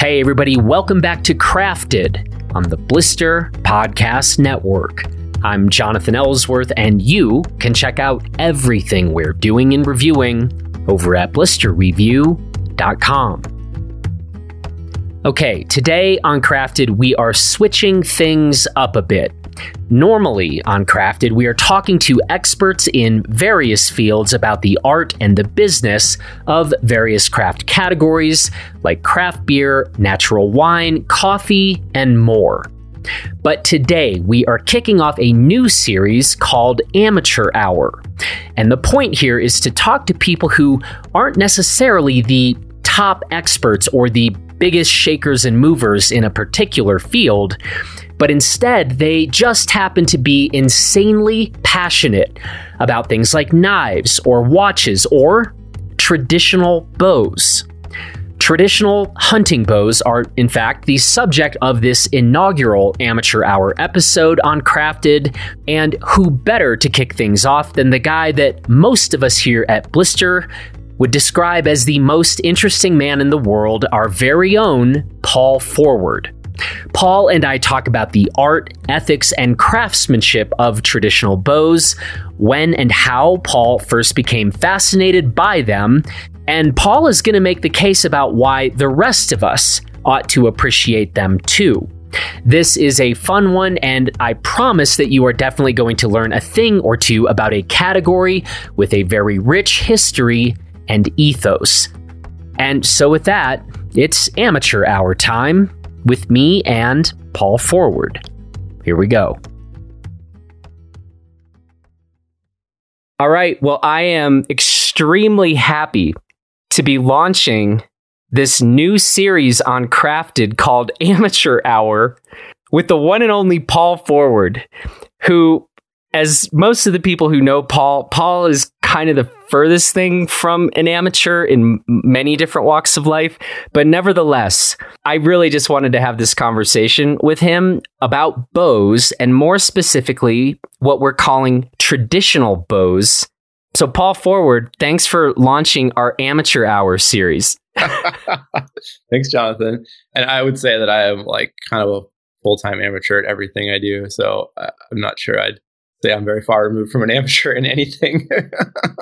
Hey, everybody, welcome back to Crafted on the Blister Podcast Network. I'm Jonathan Ellsworth, and you can check out everything we're doing and reviewing over at blisterreview.com. Okay, today on Crafted, we are switching things up a bit. Normally on Crafted, we are talking to experts in various fields about the art and the business of various craft categories like craft beer, natural wine, coffee, and more. But today we are kicking off a new series called Amateur Hour. And the point here is to talk to people who aren't necessarily the top experts or the biggest shakers and movers in a particular field, but instead they just happen to be insanely passionate about things like knives or watches or traditional bows. Traditional hunting bows are, in fact, the subject of this inaugural Amateur Hour episode on Crafted, and who better to kick things off than the guy that most of us here at Blister would describe as the most interesting man in the world, our very own Paul Forward. Paul and I talk about the art, ethics, and craftsmanship of traditional bows, when and how Paul first became fascinated by them, and Paul is going to make the case about why the rest of us ought to appreciate them too. This is a fun one, and I promise that you are definitely going to learn a thing or two about a category with a very rich history and ethos. And so, with that, it's amateur hour time with me and Paul Forward. Here we go. All right. Well, I am extremely happy to be launching this new series on Crafted called Amateur Hour with the one and only Paul Forward, who as most of the people who know Paul, Paul is kind of the furthest thing from an amateur in many different walks of life. But nevertheless, I really just wanted to have this conversation with him about bows and more specifically, what we're calling traditional bows. So, Paul Forward, thanks for launching our amateur hour series. thanks, Jonathan. And I would say that I am like kind of a full time amateur at everything I do. So I'm not sure I'd say I'm very far removed from an amateur in anything.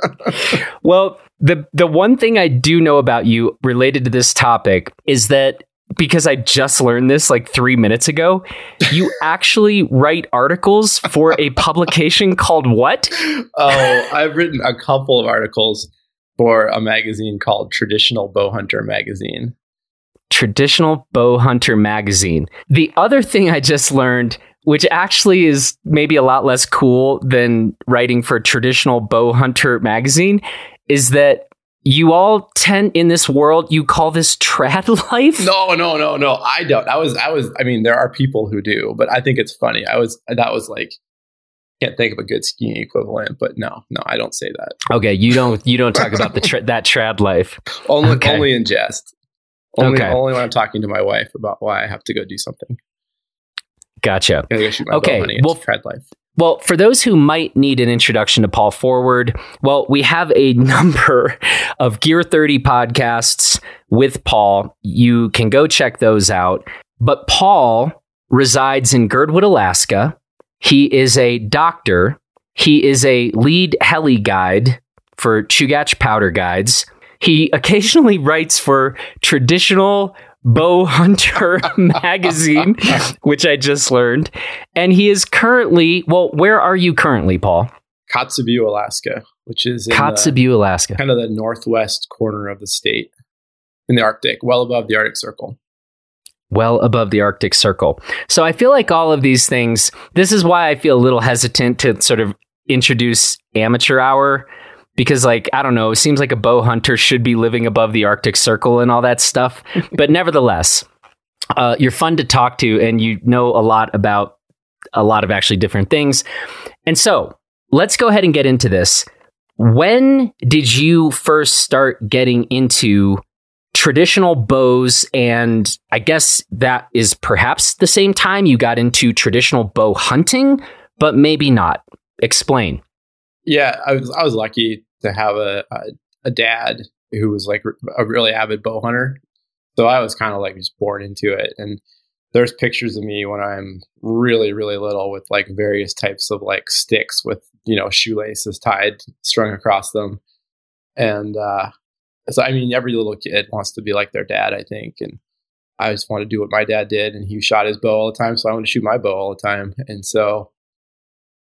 well, the the one thing I do know about you related to this topic is that because I just learned this like 3 minutes ago, you actually write articles for a publication called what? Oh, I've written a couple of articles for a magazine called Traditional Bowhunter Magazine. Traditional Bowhunter Magazine. The other thing I just learned which actually is maybe a lot less cool than writing for a traditional bow hunter magazine, is that you all tend in this world you call this trad life? No no no no. I don't. I was i was i mean there are people who do but i think it's funny. I was that was like can't think of a good skiing equivalent but no no i don't say that. Okay you don't you don't talk about the tra- that trad life. Only okay. only in jest. Only, okay. only when i'm talking to my wife about why i have to go do something Gotcha. Okay. Well, life. Well, for those who might need an introduction to Paul Forward, well, we have a number of Gear 30 podcasts with Paul. You can go check those out. But Paul resides in Girdwood, Alaska. He is a doctor. He is a lead heli guide for Chugach Powder Guides. He occasionally writes for traditional Bow Hunter magazine, which I just learned. And he is currently, well, where are you currently, Paul? Kotzebue, Alaska, which is Kotzebue, the, Alaska, kind of the northwest corner of the state in the Arctic, well above the Arctic Circle. Well above the Arctic Circle. So I feel like all of these things, this is why I feel a little hesitant to sort of introduce amateur hour because like I don't know, it seems like a bow hunter should be living above the Arctic Circle and all that stuff. but nevertheless, uh, you're fun to talk to, and you know a lot about a lot of actually different things. And so let's go ahead and get into this. When did you first start getting into traditional bows? And I guess that is perhaps the same time you got into traditional bow hunting, but maybe not. Explain. Yeah, I was I was lucky to have a, a, a dad who was like a really avid bow hunter. So I was kind of like just born into it. And there's pictures of me when I'm really, really little with like various types of like sticks with, you know, shoelaces tied, strung across them. And uh, so, I mean, every little kid wants to be like their dad, I think. And I just want to do what my dad did. And he shot his bow all the time. So I want to shoot my bow all the time. And so,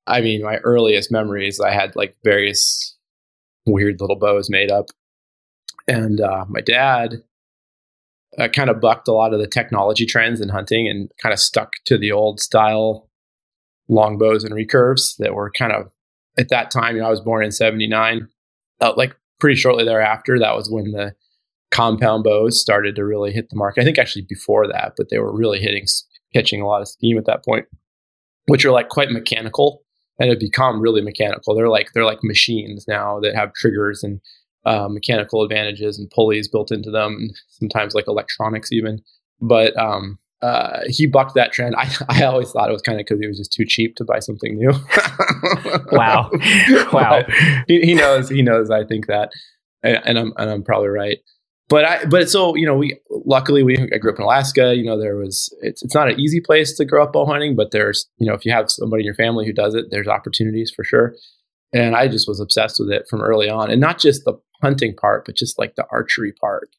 I mean, my earliest memories, I had like various weird little bows made up. And uh, my dad, uh, kind of bucked a lot of the technology trends in hunting and kind of stuck to the old style longbows and recurves that were kind of at that time. You know, I was born in '79. Uh, like pretty shortly thereafter, that was when the compound bows started to really hit the market. I think actually before that, but they were really hitting, catching a lot of steam at that point, which are like quite mechanical and have become really mechanical. They're like they're like machines now that have triggers and uh, mechanical advantages and pulleys built into them, and sometimes like electronics even. But um, uh, he bucked that trend. I, I always thought it was kind of because he was just too cheap to buy something new. wow, wow. He, he, knows. He knows. I think that, and, and, I'm and I'm probably right. But I but so you know we luckily we I grew up in Alaska. You know there was it's it's not an easy place to grow up bow hunting, but there's you know if you have somebody in your family who does it, there's opportunities for sure. And I just was obsessed with it from early on, and not just the hunting part, but just like the archery part.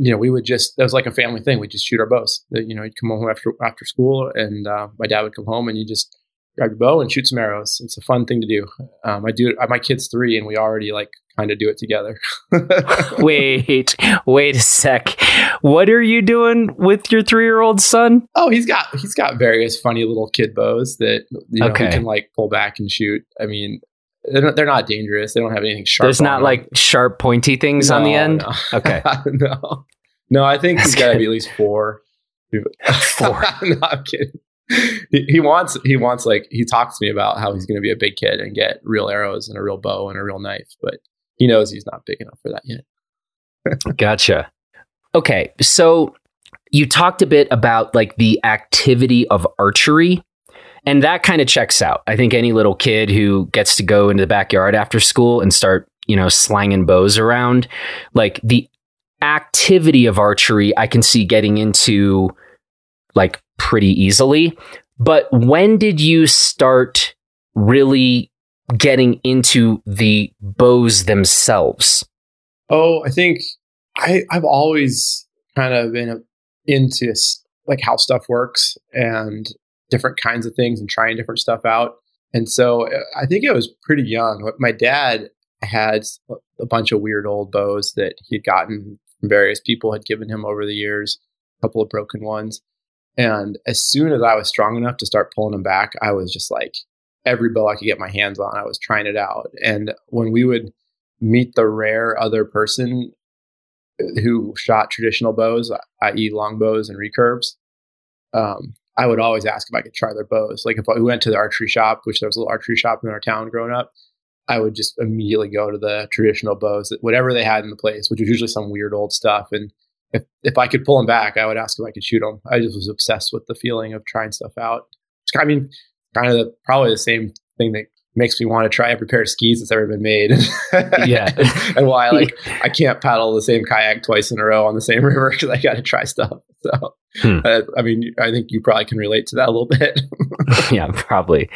You know, we would just, that was like a family thing. We'd just shoot our bows. You know, you'd come home after, after school and uh, my dad would come home and you just grab your bow and shoot some arrows. It's a fun thing to do. Um, I do it, my kid's three and we already like kind of do it together. wait, wait a sec. What are you doing with your three year old son? Oh, he's got, he's got various funny little kid bows that, you know, okay. he can like pull back and shoot. I mean, they're not, they're not dangerous. They don't have anything sharp. There's not like sharp, pointy things no, on the end. No. Okay. no, no. I think That's he's got to be at least four. four. no, I'm kidding. He, he, wants he wants like he talks to me about how he's going to be a big kid and get real arrows and a real bow and a real knife, but he knows he's not big enough for that yet. gotcha. Okay, so you talked a bit about like the activity of archery and that kind of checks out. I think any little kid who gets to go into the backyard after school and start, you know, slanging bows around, like the activity of archery, I can see getting into like pretty easily. But when did you start really getting into the bows themselves? Oh, I think I, I've always kind of been into like how stuff works and different kinds of things and trying different stuff out. And so uh, I think I was pretty young. My dad had a bunch of weird old bows that he'd gotten from various people had given him over the years, a couple of broken ones. And as soon as I was strong enough to start pulling them back, I was just like every bow I could get my hands on, I was trying it out. And when we would meet the rare other person who shot traditional bows, i.e., long bows and recurves, um, I would always ask if I could try their bows. Like if we went to the archery shop, which there was a little archery shop in our town growing up, I would just immediately go to the traditional bows, whatever they had in the place, which was usually some weird old stuff. And if, if I could pull him back, I would ask if I could shoot him. I just was obsessed with the feeling of trying stuff out. I mean, kind of the, probably the same thing that makes me want to try every pair of skis that's ever been made. yeah. and why like I can't paddle the same kayak twice in a row on the same river because I got to try stuff. So, hmm. uh, I mean, I think you probably can relate to that a little bit. yeah, probably.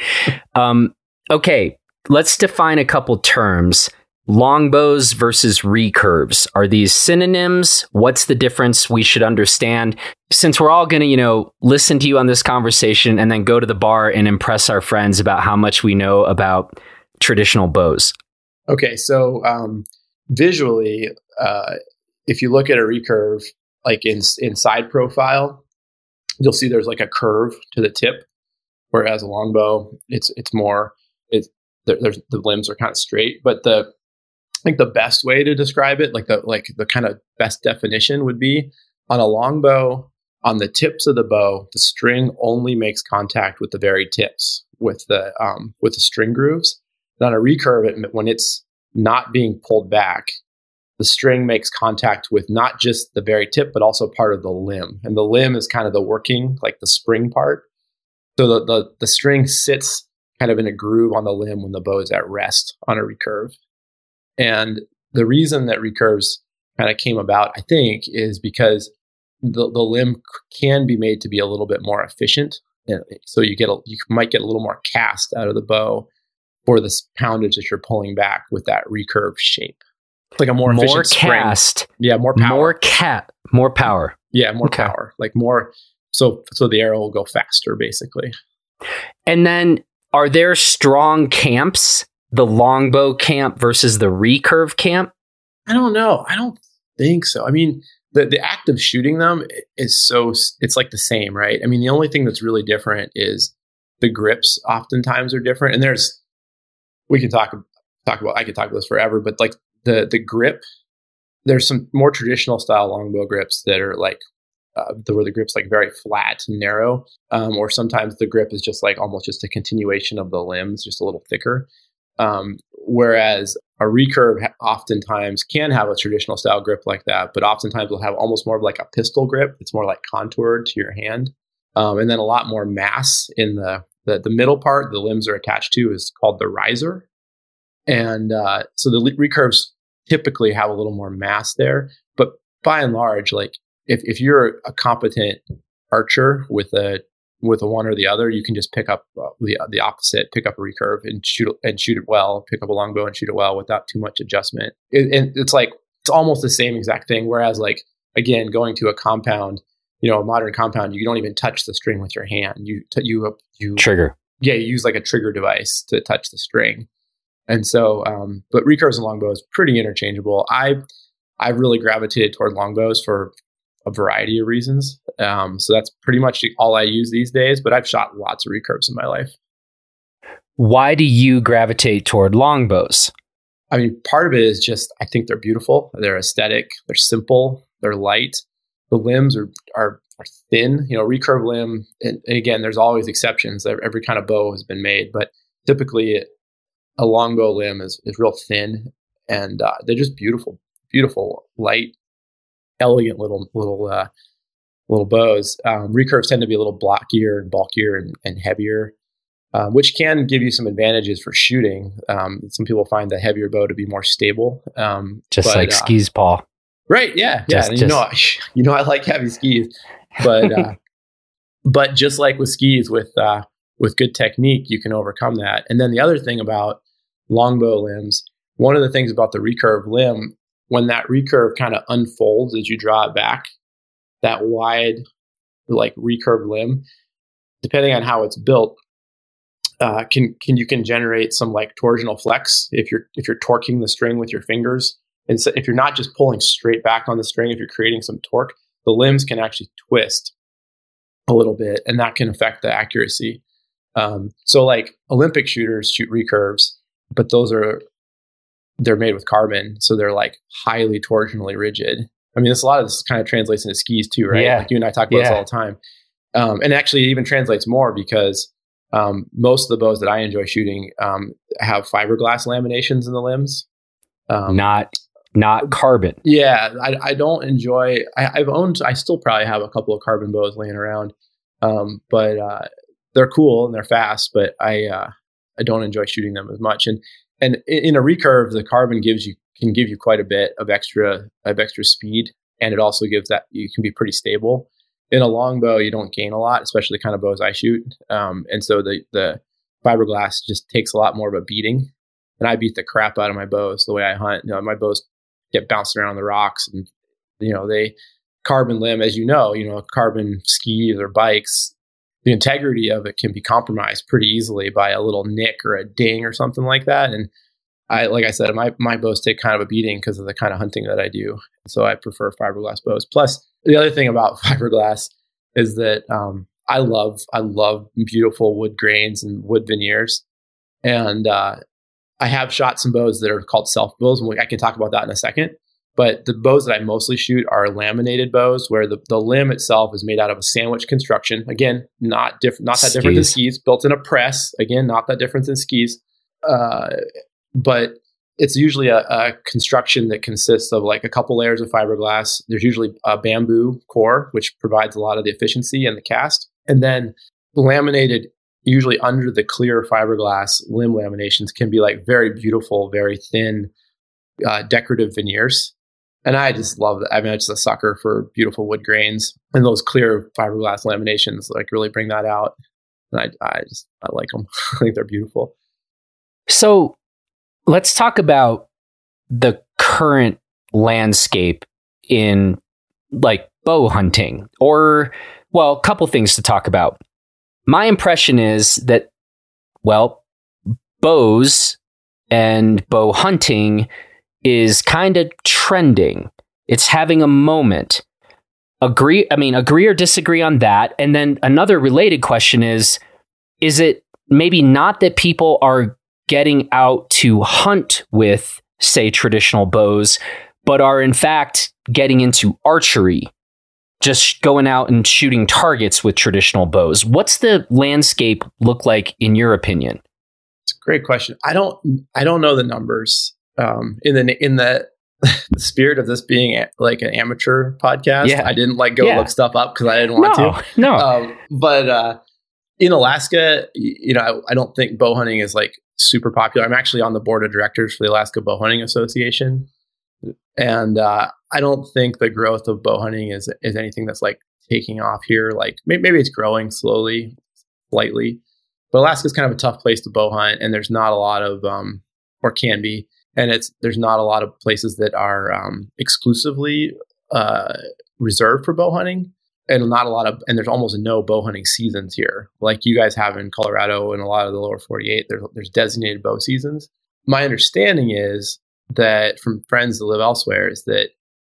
Um, okay, let's define a couple terms. Longbows versus recurves. Are these synonyms? What's the difference we should understand? Since we're all going to, you know, listen to you on this conversation and then go to the bar and impress our friends about how much we know about traditional bows. Okay, so um, visually, uh, if you look at a recurve, like in in side profile, you'll see there's like a curve to the tip, whereas a longbow, it's it's more it's there's the limbs are kind of straight, but the I think the best way to describe it, like the like the kind of best definition would be on a longbow, on the tips of the bow, the string only makes contact with the very tips, with the um, with the string grooves. And on a recurve, it, when it's not being pulled back, the string makes contact with not just the very tip, but also part of the limb. And the limb is kind of the working, like the spring part. So the, the, the string sits kind of in a groove on the limb when the bow is at rest on a recurve. And the reason that recurves kind of came about, I think, is because the, the limb can be made to be a little bit more efficient. So you get a, you might get a little more cast out of the bow for this poundage that you're pulling back with that recurve shape. like a more more efficient spring. cast, Yeah, more power. more cat, more power. yeah, more Okay. power. Like more so so the arrow will go faster basically. And then are there strong camps? The longbow camp versus the recurve camp? I don't know. I don't think so. I mean, the the act of shooting them is so it's like the same, right? I mean, the only thing that's really different is the grips. Oftentimes are different, and there's we can talk talk about. I could talk about this forever, but like the the grip, there's some more traditional style longbow grips that are like uh, the, where the grip's like very flat and narrow, um, or sometimes the grip is just like almost just a continuation of the limbs, just a little thicker. Um, whereas a recurve oftentimes can have a traditional style grip like that, but oftentimes will have almost more of like a pistol grip. It's more like contoured to your hand, um, and then a lot more mass in the, the the middle part. The limbs are attached to is called the riser, and uh, so the recurves typically have a little more mass there. But by and large, like if if you're a competent archer with a with a one or the other, you can just pick up uh, the the opposite, pick up a recurve and shoot it- and shoot it well. Pick up a longbow and shoot it well without too much adjustment. It, and it's like it's almost the same exact thing. Whereas like again, going to a compound, you know, a modern compound, you don't even touch the string with your hand. You t- you you Trigger. yeah, you use like a trigger device to touch the string. And so, um, but recurves and longbows pretty interchangeable. I I've really gravitated toward longbows for a variety of reasons. Um, so that's pretty much all I use these days. But I've shot lots of recurves in my life. Why do you gravitate toward longbows? I mean, part of it is just I think they're beautiful. They're aesthetic. They're simple. They're light. The limbs are are, are thin. You know, recurve limb. And, and again, there's always exceptions. Every kind of bow has been made, but typically, a longbow limb is is real thin, and uh, they're just beautiful, beautiful, light, elegant little little uh, little bows. Um, recurves tend to be a little blockier and bulkier and, and heavier um, which can give you some advantages for shooting. Um, some people find the heavier bow to be more stable. Um, Just but, like uh, skis, Paul. right? Yeah, yeah. Just- you know, I, you know, I like heavy skis, but uh, but just like with skis, with uh, with good technique, you can overcome that. And then the other thing about longbow limbs, one of the things about the recurve limb, when that recurve kind of unfolds as you draw it back, that wide, like recurve limb, depending on how it's built, uh, can can you can generate some like torsional flex if you're if you're torquing the string with your fingers, and so if you're not just pulling straight back on the string, if you're creating some torque, the limbs can actually twist a little bit, and that can affect the accuracy. Um, so like Olympic shooters shoot recurves, but those are they're made with carbon, so they're like highly torsionally rigid. I mean, this a lot of this kind of translates into skis too, right? Yeah. Like you and I talk about this all the time, um, and actually it even translates more because um, most of the bows that I enjoy shooting um, have fiberglass laminations in the limbs. Um, not not carbon. yeah, I, I don't enjoy. I, I've owned. I still probably have a couple of carbon bows laying around, um, but uh, they're cool and they're fast. But I uh, I don't enjoy shooting them as much. And and in a recurve, the carbon gives you can give you quite a bit of extra of extra speed, and it also gives that you can be pretty stable. In a longbow, you don't gain a lot, especially the kind of bows I shoot. Um, and so the the fiberglass just takes a lot more of a beating. And I beat the crap out of my bows the way I hunt. You know, my bows get bounced around the rocks and you know they carbon limb as you know you know carbon skis or bikes the integrity of it can be compromised pretty easily by a little nick or a ding or something like that. And i like i said my my bows take kind of a beating because of the kind of hunting that i do. So i prefer fiberglass bows. Plus the other thing about fiberglass is that um, i love i love beautiful wood grains and wood veneers. And uh, I have shot some bows that are called self bows, and I can talk about that in a second. But the bows that I mostly shoot are laminated bows, where the, the limb itself is made out of a sandwich construction. Again, not different, not that different than Skis. skis. Built in a press. Again, not that different than skis. Uh, but it's usually a, a construction that consists of like a couple layers of fiberglass. There's usually a bamboo core, which provides a lot of the efficiency and the cast, and then laminated usually under the clear fiberglass limb laminations can be like very beautiful, very thin, uh, decorative veneers. And I just love that. I mean, I'm just a sucker for beautiful wood grains and those clear fiberglass laminations, like really bring that out. And I, I just, I like them. I think they're beautiful. So let's talk about the current landscape in like bow hunting or well, a couple things to talk about. My impression is that well, bows and bow hunting is kind of trending. It's having a moment. Agree, I mean, agree or disagree on that. And then another related question is is it maybe not that people are getting out to hunt with, say, traditional bows, but are in fact getting into archery, just going out and shooting targets with traditional bows? What's the landscape look like in your opinion? It's a great question. I don't I don't know the numbers um, in the in the the spirit of this being a, like an amateur podcast. Yeah. I didn't like go yeah. look stuff up because I didn't want no, to. No, um, but uh, in Alaska, you know, I, I, don't think bow hunting is like super popular. I'm actually on the board of directors for the Alaska Bow Hunting Association, and uh, I don't think the growth of bow hunting is is anything that's like taking off here. Like maybe, maybe it's growing slowly, slightly, but Alaska is kind of a tough place to bow hunt, and there's not a lot of um, or can be and it's there's not a lot of places that are um, exclusively uh, reserved for bow hunting. And not a lot of and there's almost no bow hunting seasons here. Like you guys have in colorado and a lot of the lower 48 there's, there's designated bow seasons. My understanding is that from friends that live elsewhere is that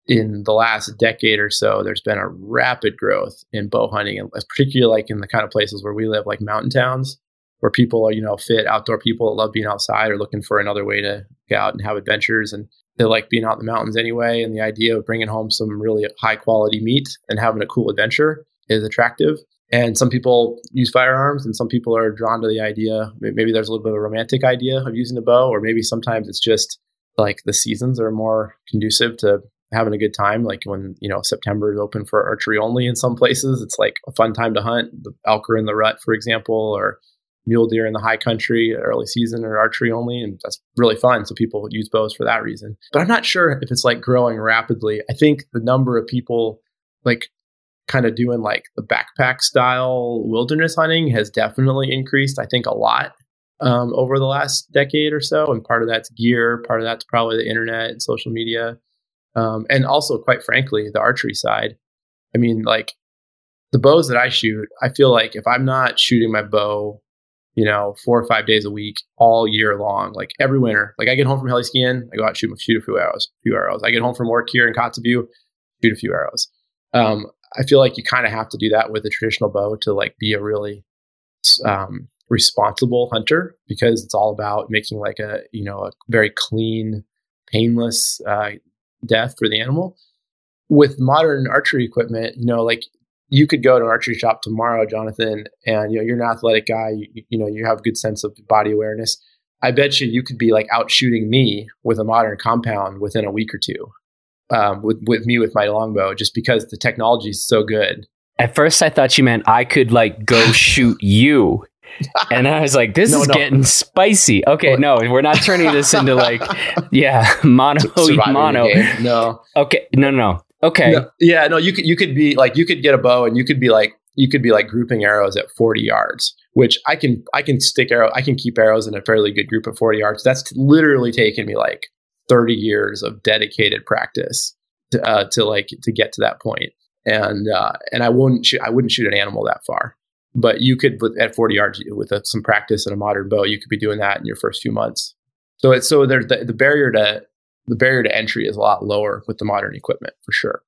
in the last decade or so there's been a rapid growth in bow hunting and particularly like in the kind of places where we live like mountain towns where people are, you know, fit outdoor people that love being outside or looking for another way to get out and have adventures. And they like being out in the mountains anyway. And the idea of bringing home some really high quality meat and having a cool adventure is attractive. And some people use firearms and some people are drawn to the idea. Maybe there's a little bit of a romantic idea of using a bow, or maybe sometimes it's just like the seasons are more conducive to having a good time. Like when, you know, September is open for archery only in some places, it's like a fun time to hunt. The elk are in the rut, for example, or mule deer in the high country early season or archery only and that's really fun so people use bows for that reason. But i'm not sure if it's like growing rapidly. I think the number of people like kind of doing like the backpack style wilderness hunting has definitely increased i think a lot um, over the last decade or so. And part of that's gear part of that's probably the internet and social media um, and also quite frankly the archery side. I mean like the bows that i shoot i feel like if i'm not shooting my bow you know, four or five days a week all year long, like every winter. Like I get home from heli skiing, I go out shoot a few arrows, a few arrows. I get home from work here in Kotzebue, shoot a few arrows. Um, I feel like you kind of have to do that with a traditional bow to like be a really um, responsible hunter because it's all about making like a you know a very clean, painless uh, death for the animal. With modern archery equipment, you know, like you could go to an archery shop tomorrow, Jonathan, and you know you're an athletic guy. You, you know you have good sense of body awareness. I bet you you could be like out shooting me with a modern compound within a week or two. Um, with with me with my longbow, just because the technology is so good. At first, I thought you meant I could like go shoot you, and I was like, "This no, is no. getting spicy." Okay, no, we're not turning this into like, yeah, mono mono. No. Okay, no, no, no. Okay. No, yeah, no, you could you could be like you could get a bow and you could be like you could be like grouping arrows at 40 yards, which I can I can stick arrow I can keep arrows in a fairly good group at 40 yards. That's literally taken me like 30 years of dedicated practice to, uh, to like to get to that point. And uh, and I wouldn't shoot, I wouldn't shoot an animal that far. But you could at 40 yards with a, some practice and a modern bow, you could be doing that in your first few months. So it's so there's the, the barrier to the barrier to entry is a lot lower with the modern equipment for sure.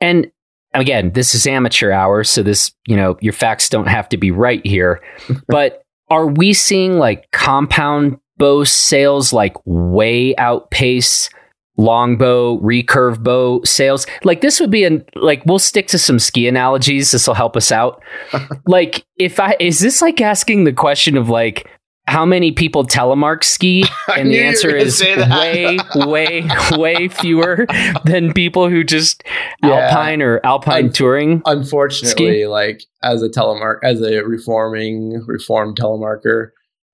And again, this is amateur hour, so this, you know, your facts don't have to be right here. but are we seeing like compound bow sales like way outpace longbow, recurve bow sales? Like this would be an like we'll stick to some ski analogies. This will help us out. like if I is this like asking the question of like how many people telemark ski? And the answer is way, way, way fewer than people who just yeah. alpine or alpine Un- touring. Unfortunately, ski. like as a telemark, as a reforming, reformed telemarker,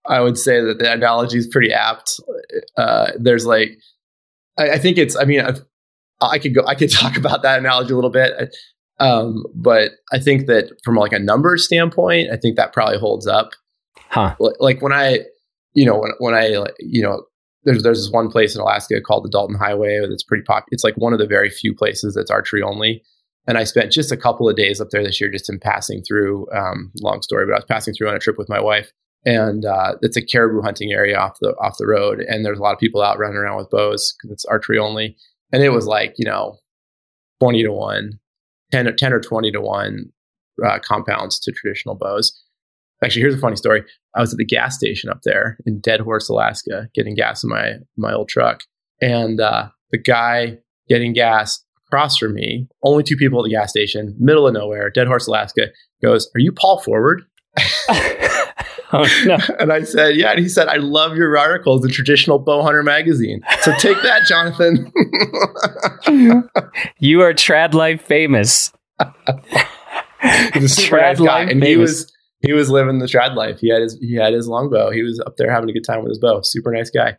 I would say that the analogy is pretty apt. Uh, there's like, I, I, think it's, I mean, I could go. I could talk about that analogy a little bit. Um, but I think that from like a numbers standpoint, I think that probably holds up. Huh. Like, when I, you know, when when I, you know, there's there's this one place in Alaska called the Dalton Highway that's pretty popular. It's like one of the very few places that's archery only. And I spent just a couple of days up there this year, just in passing through. Um, long story, but I was passing through on a trip with my wife, and uh, it's a caribou hunting area off the off the road. And there's a lot of people out running around with bows because it's archery only. And it was like you know, twenty to one, 10 or 10 or twenty to one uh, compounds to traditional bows. Actually, here's a funny story. I was at the gas station up there in Deadhorse, Alaska, getting gas in my my old truck, and uh, the guy getting gas across from me, only two people at the gas station, middle of nowhere, Deadhorse, Alaska, goes, "Are you Paul Forward?" oh, no. And I said, "Yeah." And he said, "I love your articles in Traditional Bowhunter magazine. So take that, Jonathan." you are trad life famous. He's a super Trad nice guy, life and he famous. was he was living the trad life. He had his he had his longbow. He was up there having a good time with his bow. Super nice guy.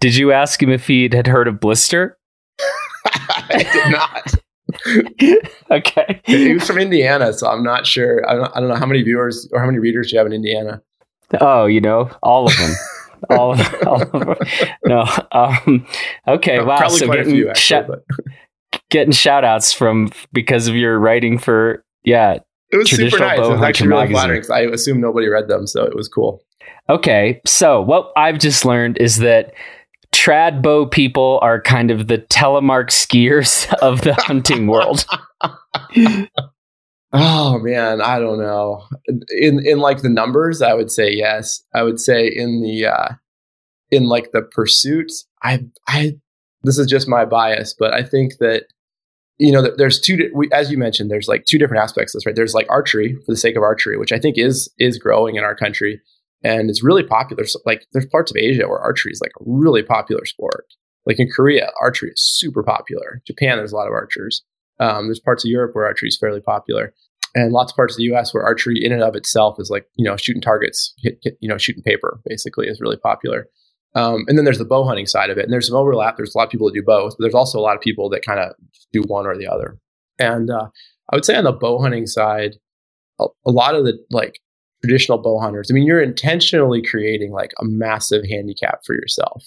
Did you ask him if he had heard of Blister? I did not. okay. He was from Indiana, so I'm not sure. I don't, I don't know how many viewers or how many readers do you have in Indiana. Oh, you know, all of them. all, of, all of them. No. Um, okay. Wow. Probably so getting, few, actually. but getting shout outs from because of your writing for, yeah. It was super nice. It was actually really flattering I assume nobody read them, so it was cool. Okay. So what I've just learned is that trad bow people are kind of the telemark skiers of the hunting world. Oh man, I don't know. In in like the numbers, I would say yes. I would say in the uh in like the pursuits, I I this is just my bias, but I think that you know, there's two. We, as you mentioned, there's like two different aspects of this, right? There's like archery for the sake of archery, which I think is is growing in our country, and it's really popular. So, like, there's parts of Asia where archery is like a really popular sport. Like in Korea, archery is super popular. Japan, there's a lot of archers. Um, there's parts of Europe where archery is fairly popular, and lots of parts of the U.S. where archery, in and of itself, is like you know shooting targets, hit, hit, you know shooting paper, basically, is really popular. Um, and then there's the bow hunting side of it, and there's some overlap. There's a lot of people that do both, but there's also a lot of people that kind of do one or the other. And uh, I would say on the bow hunting side, a, a lot of the like traditional bow hunters. I mean, you're intentionally creating like a massive handicap for yourself.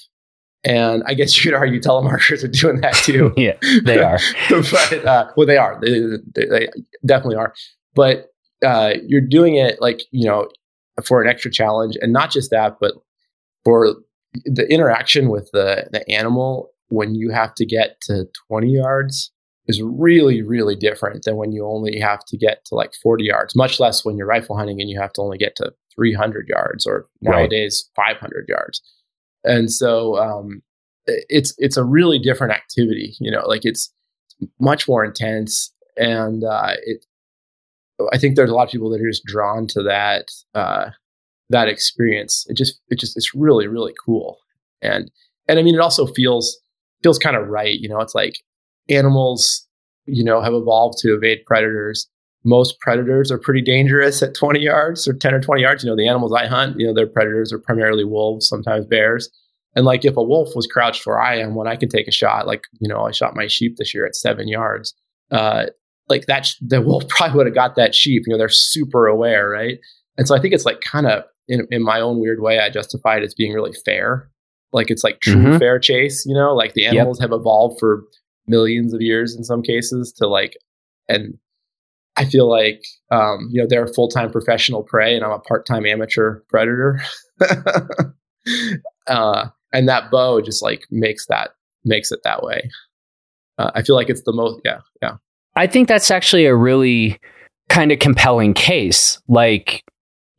And I guess you could argue telemarketers are doing that too. yeah, they are. but uh, well, they are. They, they, they definitely are. But uh, you're doing it like you know for an extra challenge, and not just that, but for the interaction with the the animal when you have to get to 20 yards is really really different than when you only have to get to like 40 yards. Much less when you're rifle hunting and you have to only get to 300 yards or Right. nowadays 500 yards. And so um, it's it's a really different activity. You know, like it's much more intense, and uh, it. I think there's a lot of people that are just drawn to that uh, that experience. It just it just it's really really cool, and and I mean it also feels feels kind of right. You know, it's like animals, you know, have evolved to evade predators. Most predators are pretty dangerous at 20 yards or 10 or 20 yards. You know, the animals I hunt, you know, their predators are primarily wolves, sometimes bears. And like if a wolf was crouched where I am, when I can take a shot, like, you know, I shot my sheep this year at seven yards, uh, like that, the wolf probably would have got that sheep. You know, they're super aware, right? And so I think it's like kind of in, in my own weird way, I justify it as being really fair. Like it's like true Mhm. fair chase, you know, like the Yep. animals have evolved for millions of years in some cases to like, and I feel like, um, you know, they're a full time professional prey and I'm a part time amateur predator. uh, and that bow just like makes that, makes it that way. Uh, I feel like it's the most, yeah, yeah. I think that's actually a really kind of compelling case. Like,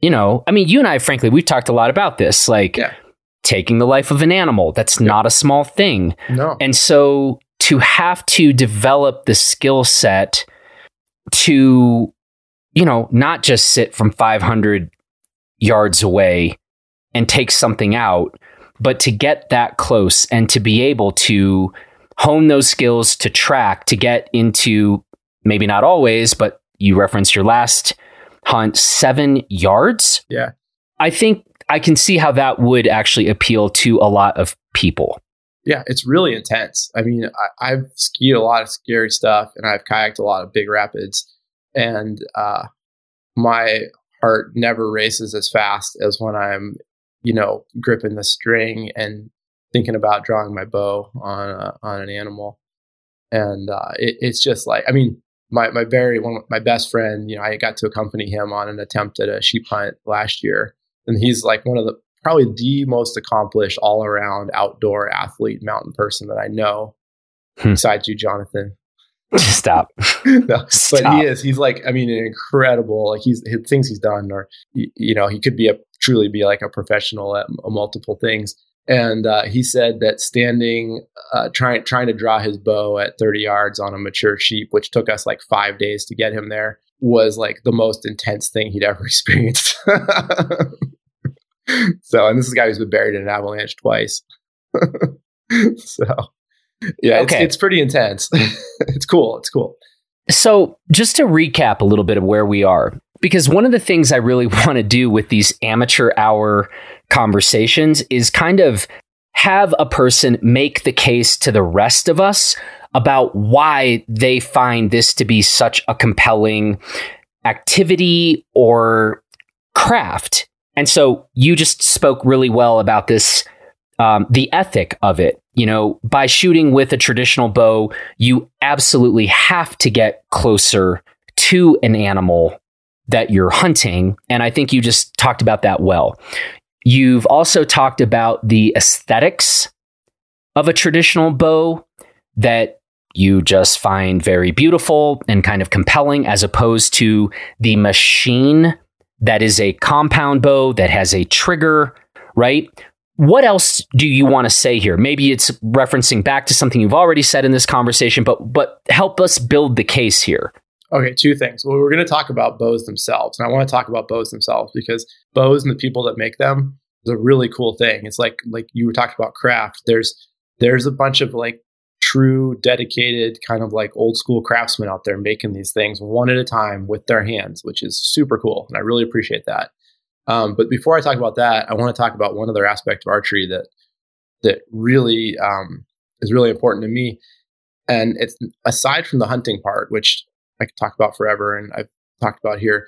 you know, I mean, you and I, frankly, we've talked a lot about this. Like, Yeah. taking the life of an animal, that's not a small thing. No. And so to have to develop the skill set to, you know, not just sit from 500 yards away and take something out, but to get that close and to be able to hone those skills to track to get into maybe not always, but you referenced your last hunt, seven yards. Yeah. I think I can see how that would actually appeal to a lot of people. yeah, it's really intense. I mean, I, have skied a lot of scary stuff and I've kayaked a lot of big rapids, and uh, my heart never races as fast as when I'm, you know, gripping the string and thinking about drawing my bow on a, on an animal. And uh, it, it's just like, I mean, my my very one my best friend, you know, I got to accompany him on an attempt at a sheep hunt last year, and he's like one of the probably the most accomplished all around outdoor athlete mountain person that I know. Hmm. Besides you, Jonathan. Stop. no, Stop. But he is. He's like, I mean, an incredible. Like he's his things he's done, or you know, he could be a truly be like a professional at multiple things. And uh, he said that standing, uh, trying trying to draw his bow at 30 yards on a mature sheep, which took us like five days to get him there, was like the most intense thing he'd ever experienced. so, and this is a guy who's been buried in an avalanche twice. so, yeah, okay. it's, it's pretty intense. it's cool. It's cool. So, just to recap a little bit of where we are, because one of the things I really want to do with these amateur hour conversations is kind of have a person make the case to the rest of us about why they find this to be such a compelling activity or craft. And so you just spoke really well about this, um, the ethic of it. You know, by shooting with a traditional bow, you absolutely have to get closer to an animal that you're hunting. And I think you just talked about that well. You've also talked about the aesthetics of a traditional bow that you just find very beautiful and kind of compelling, as opposed to the machine that is a compound bow that has a trigger, right? What else do you want to say here? Maybe it's referencing back to something you've already said in this conversation, but but help us build the case here. Okay, two things. Well, we're going to talk about bows themselves, and I want to talk about bows themselves because bows and the people that make them is a really cool thing. It's like like you were talking about craft. There's there's a bunch of like true dedicated kind of like old school craftsmen out there making these things one at a time with their hands, which is super cool. And I really appreciate that. Um, but before I talk about that, I want to talk about one other aspect of archery that that really um, is really important to me. And it's aside from the hunting part, which I could talk about forever, and I've talked about here,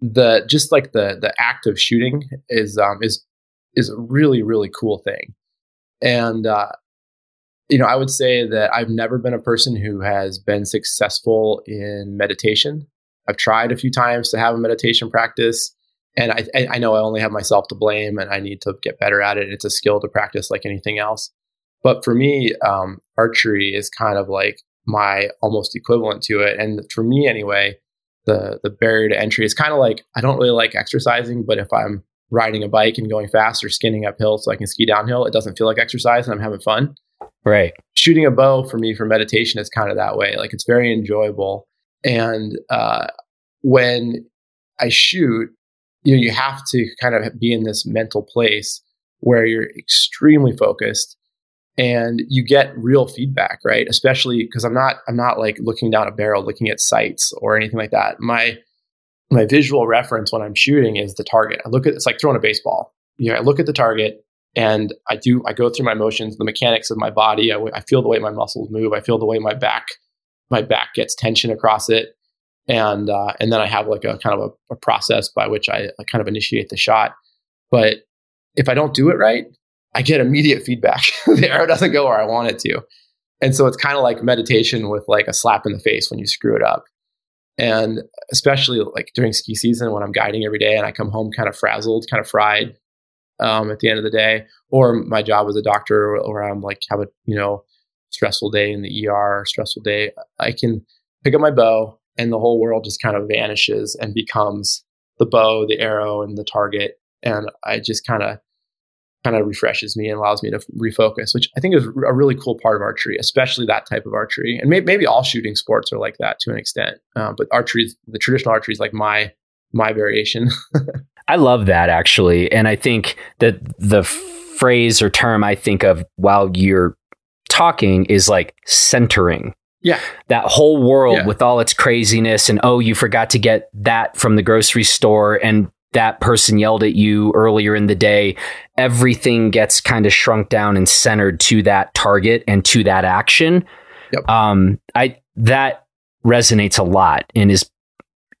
the just like the the act of shooting is um, is is a really really cool thing. And uh, you know, I would say that I've never been a person who has been successful in meditation. I've tried a few times to have a meditation practice, and I, I know I only have myself to blame, and I need to get better at it. It's a skill to practice like anything else. But for me, um, archery is kind of like my almost equivalent to it, and for me anyway, the the barrier to entry is kind of like I don't really like exercising, but if I'm riding a bike and going fast or skinning uphill so I can ski downhill, it doesn't feel like exercise, and I'm having fun. Right. Shooting a bow for me for meditation is kind of that way. Like it's very enjoyable. And uh, when I shoot, you know, you have to kind of be in this mental place where you're extremely focused and you get real feedback, right? Especially because I'm not I'm not like looking down a barrel looking at sights or anything like that. My my visual reference when I'm shooting is the target. I look at it's like throwing a baseball. You know, I look at the target and I do I go through my motions, the mechanics of my body. I, I feel the way my muscles move. I feel the way my back my back gets tension across it, and uh, and then I have like a kind of a, a process by which I, I kind of initiate the shot. But if I don't do it right, I get immediate feedback. the arrow doesn't go where I want it to, and so it's kind of like meditation with like a slap in the face when you screw it up. And especially like during ski season when I'm guiding every day and I come home kind of frazzled, kind of fried, um, at the end of the day, or my job as a doctor, or I'm like have a you know stressful day in the ER, stressful day, I can pick up my bow, and the whole world just kind of vanishes and becomes the bow, the arrow, and the target, and I just kind of kind of refreshes me and allows me to refocus, which I think is a really cool part of archery, especially that type of archery. And maybe, maybe all shooting sports are like that to an extent, um, but archery, the traditional archery, is like my my variation. I love that actually. And I think that the phrase or term I think of while you're talking is like centering. Yeah. That whole world yeah. with all its craziness and oh, you forgot to get that from the grocery store and that person yelled at you earlier in the day, everything gets kind of shrunk down and centered to that target and to that action. Yep. Um, I that resonates a lot and is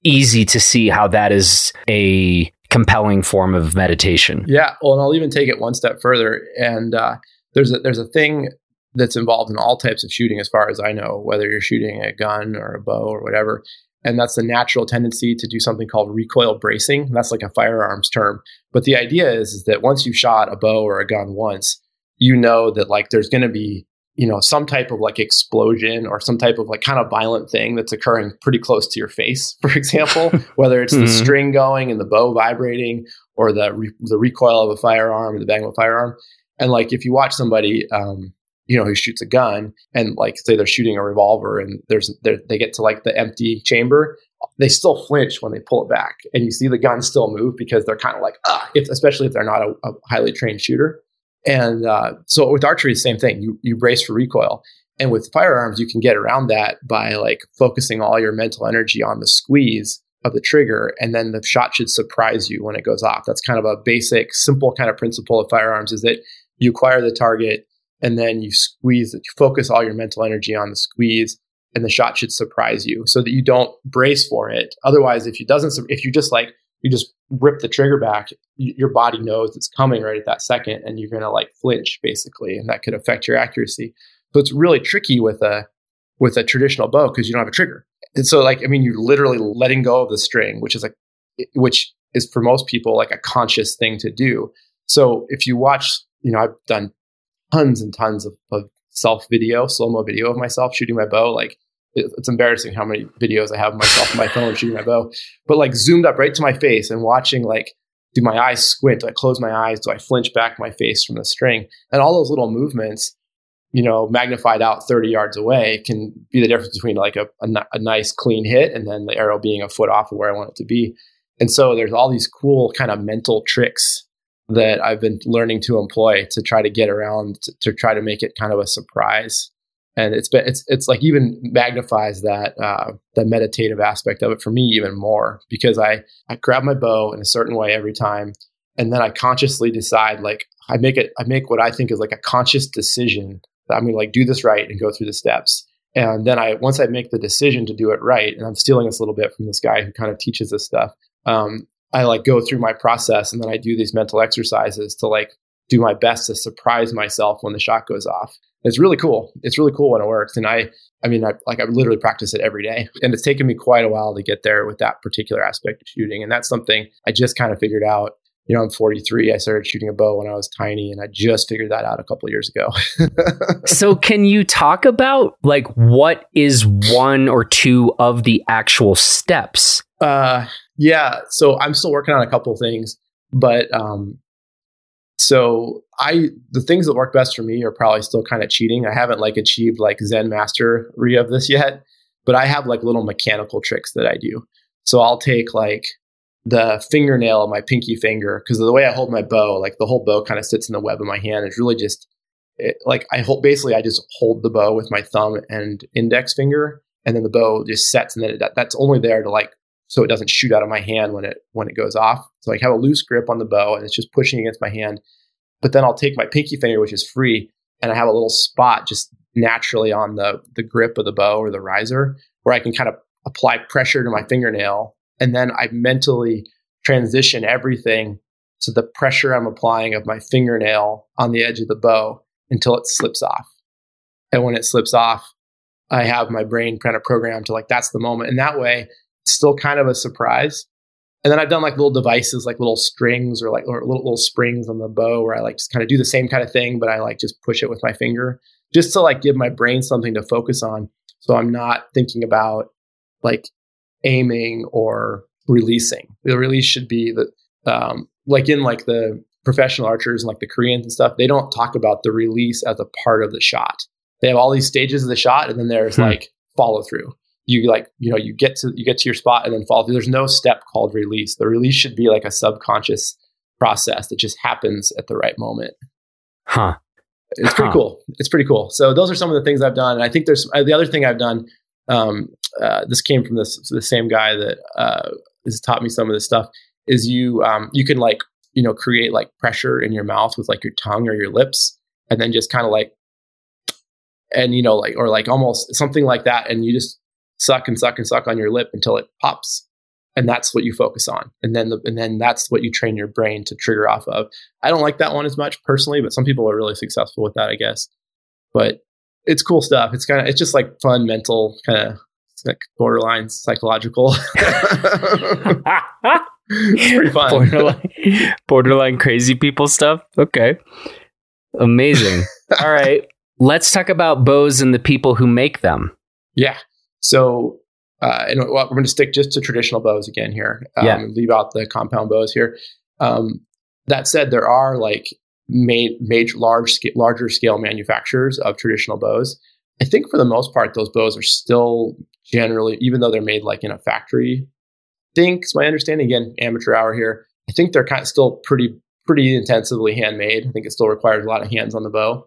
easy to see how that is a compelling form of meditation. Yeah, well, and I'll even take it one step further. And uh, there's a there's a thing that's involved in all types of shooting, as far as I know, whether you're shooting a gun or a bow or whatever. And that's the natural tendency to do something called recoil bracing. That's like a firearms term. But the idea is, is that once you've shot a bow or a gun once, you know that like there's going to be you know some type of like explosion or some type of like kind of violent thing that's occurring pretty close to your face for example whether it's mm-hmm. the string going and the bow vibrating or the re- the recoil of a firearm or the bang of a firearm and like if you watch somebody um, you know who shoots a gun and like say they're shooting a revolver and there's they get to like the empty chamber they still flinch when they pull it back and you see the gun still move because they're kind of like ah if, especially if they're not a, a highly trained shooter and uh, so with archery, same thing. You you brace for recoil, and with firearms, you can get around that by like focusing all your mental energy on the squeeze of the trigger, and then the shot should surprise you when it goes off. That's kind of a basic, simple kind of principle of firearms: is that you acquire the target, and then you squeeze. You focus all your mental energy on the squeeze, and the shot should surprise you, so that you don't brace for it. Otherwise, if you doesn't, if you just like you just rip the trigger back, your body knows it's coming right at that second, and you're going to like flinch basically, and that could affect your accuracy. So it's really tricky with a with a traditional bow because you don't have a trigger. And so, like, I mean, you're literally letting go of the string, which is like, which is for most people like a conscious thing to do. So if you watch, you know, I've done tons and tons of, of self video, slow mo video of myself shooting my bow. Like it's embarrassing how many videos I have myself on my phone shooting my bow, but like zoomed up right to my face and watching like, do my eyes squint? Do I close my eyes? Do I flinch back my face from the string? And all those little movements, you know, magnified out 30 yards away can be the difference between like a, a, a nice clean hit and then the arrow being a foot off of where I want it to be. And so there's all these cool kind of mental tricks that I've been learning to employ to try to get around to, to try to make it kind of a surprise and it's been it's it's like even magnifies that uh, the meditative aspect of it for me even more because I I grab my bow in a certain way every time, and then I consciously decide like I make it I make what I think is like a conscious decision that I'm going to like do this right and go through the steps. And then I once I make the decision to do it right, and I'm stealing this a little bit from this guy who kind of teaches this stuff. Um, I like go through my process and then I do these mental exercises to like do my best to surprise myself when the shot goes off it's really cool. It's really cool when it works. And I, I mean, I like I literally practice it every day, and it's taken me quite a while to get there with that particular aspect of shooting. And that's something I just kind of figured out. You know, I'm 43. I started shooting a bow when I was tiny, and I just figured that out a couple years ago. so, can you talk about like what is one or two of the actual steps? Uh, yeah. So I'm still working on a couple things, but um, so I the things that work best for me are probably still kind of cheating. I haven't like achieved like Zen mastery of this yet, but I have like little mechanical tricks that I do. So I'll take like the fingernail of my pinky finger because the way I hold my bow, like the whole bow kind of sits in the web of my hand. It's really just it, like I hold basically I just hold the bow with my thumb and index finger, and then the bow just sets, and then it, that, that's only there to like so it doesn't shoot out of my hand when it when it goes off. So I have a loose grip on the bow and it's just pushing against my hand. But then I'll take my pinky finger, which is free, and I have a little spot just naturally on the the grip of the bow or the riser where I can kind of apply pressure to my fingernail, and then I mentally transition everything to the pressure I'm applying of my fingernail on the edge of the bow until it slips off. And when it slips off, I have my brain kind of programmed to like that's the moment. And that way still kind of a surprise. And then I've done like little devices, like little strings or like or little, little springs on the bow where I like just kind of do the same kind of thing, but I like just push it with my finger just to like give my brain something to focus on. So I'm not thinking about like aiming or releasing. The release should be the, um, like in like the professional archers and like the Koreans and stuff, they don't talk about the release as a part of the shot. They have all these stages of the shot and then there's hmm. like follow through you like you know you get to you get to your spot and then fall through. There's no step called release. The release should be like a subconscious process that just happens at the right moment. Huh. It's pretty cool. It's pretty cool. So those are some of the things i've done. And i think there's uh, the other thing i've done um, uh, this came from this the same guy that uh, has taught me some of this stuff is you um, you can like you know create like pressure in your mouth with like your tongue or your lips, and then just kind of like and you know like or like almost something like that, and you just suck and suck and suck on your lip until it pops. And that's what you focus on. And then the, and then that's what you train your brain to trigger off of. I don't like that one as much personally but some people are really successful with that i guess. But it's cool stuff. It's kind of it's just like fun mental kind of like borderline psychological. It's pretty fun. Borderline, borderline crazy people stuff? Okay. Amazing. All right. Let's talk about bows and the people who make them. Yeah so uh, and we're going to stick just to traditional bows again here. Um, yeah. Leave out the compound bows here. Um, that said, there are like made major large scale, larger scale manufacturers of traditional bows. I think for the most part, those bows are still generally, even though they're made like in a factory. I think, it's my understanding, again, amateur hour here. I think they're kind of still pretty pretty intensively handmade. I think it still requires a lot of hands on the bow.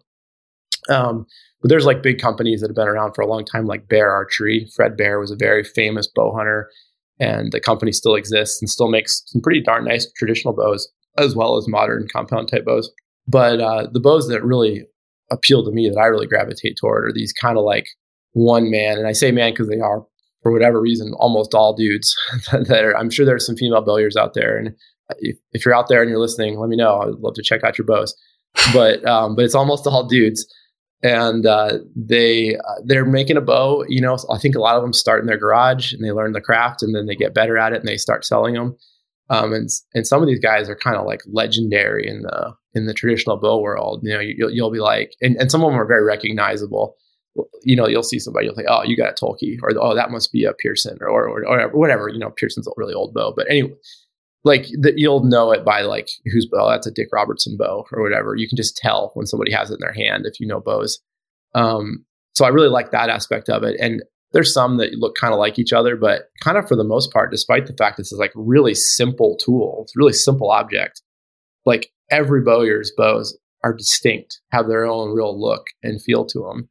Um, but there's like big companies that have been around for a long time, like Bear Archery. Fred Bear was a very famous bow hunter, and the company still exists and still makes some pretty darn nice traditional bows as well as modern compound type bows. But uh, the bows that really appeal to me, that I really gravitate toward, are these kind of like one man, and I say man because they are for whatever reason almost all dudes. that are, I'm sure there's some female bowyers out there, and if, if you're out there and you're listening, let me know. I'd love to check out your bows. But um, but it's almost all dudes and uh, they uh, they're making a bow. You know, I think a lot of them start in their garage and they learn the craft, and then they get better at it and they start selling them. Um, and and some of these guys are kind of like legendary in the in the traditional bow world. You know, you, will you'll be like, and, and some of them are very recognizable. You know, you'll see somebody, you'll think, oh, you got a Toelke, or oh, that must be a Pearson, or or, or whatever. You know, Pearson's a really old bow, but anyway, like that you'll know it by like whose bow that's a Dick Robertson bow or whatever. You can just tell when somebody has it in their hand if you know bows. Um, so I really like that aspect of it. And there's some that look kind of like each other, but kind of for the most part, despite the fact this is like really simple tool, it's really simple object. Like every bowyer's bows are distinct, have their own real look and feel to them.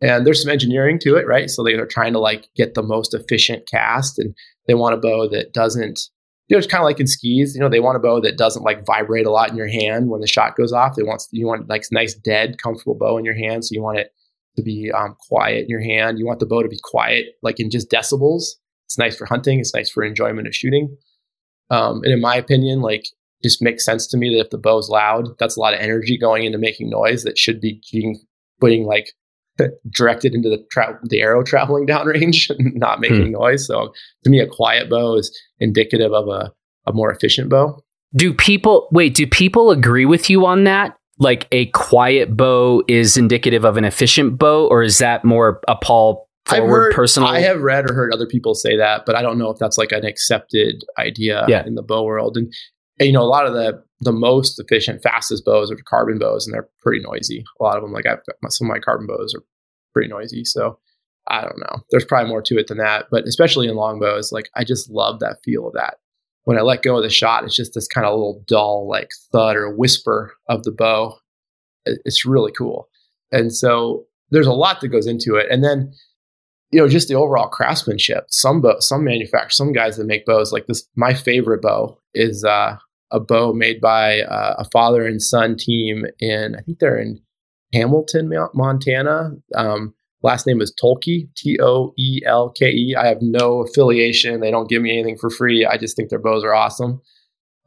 And there's some engineering to it, right? So they are trying to like get the most efficient cast and they want a bow that doesn't you know, it's kind of like in skis. You know, they want a bow that doesn't like vibrate a lot in your hand when the shot goes off. They want you want like nice, dead, comfortable bow in your hand. So you want it to be um, quiet in your hand. You want the bow to be quiet, like in just decibels. It's nice for hunting. It's nice for enjoyment of shooting. Um, and in my opinion, like just makes sense to me that if the bow is loud, that's a lot of energy going into making noise that should be being putting like directed into the tra- the arrow traveling downrange and not making hmm. noise. So to me, a quiet bow is indicative of a, a more efficient bow. Do people wait? Do people agree with you on that? Like a quiet bow is indicative of an efficient bow, or is that more a Paul Forward personal? I have read or heard other people say that, but I don't know if that's like an accepted idea yeah. in the bow world. And you know, a lot of the the most efficient, fastest bows are carbon bows, and they're pretty noisy. A lot of them, like I've got some of my carbon bows are pretty noisy. So I don't know. There's probably more to it than that, but especially in longbows, like I just love that feel of that. When I let go of the shot, it's just this kind of little dull, like thud or whisper of the bow. It's really cool. And so there's a lot that goes into it. And then, you know, just the overall craftsmanship. Some bow, some manufacturers, some guys that make bows like this. My favorite bow is uh, a bow made by uh, a father and son team in, I think they're in Hamilton, Montana. Um, last name is Toelke, T O E L K E. I have no affiliation. They don't give me anything for free. I just think their bows are awesome.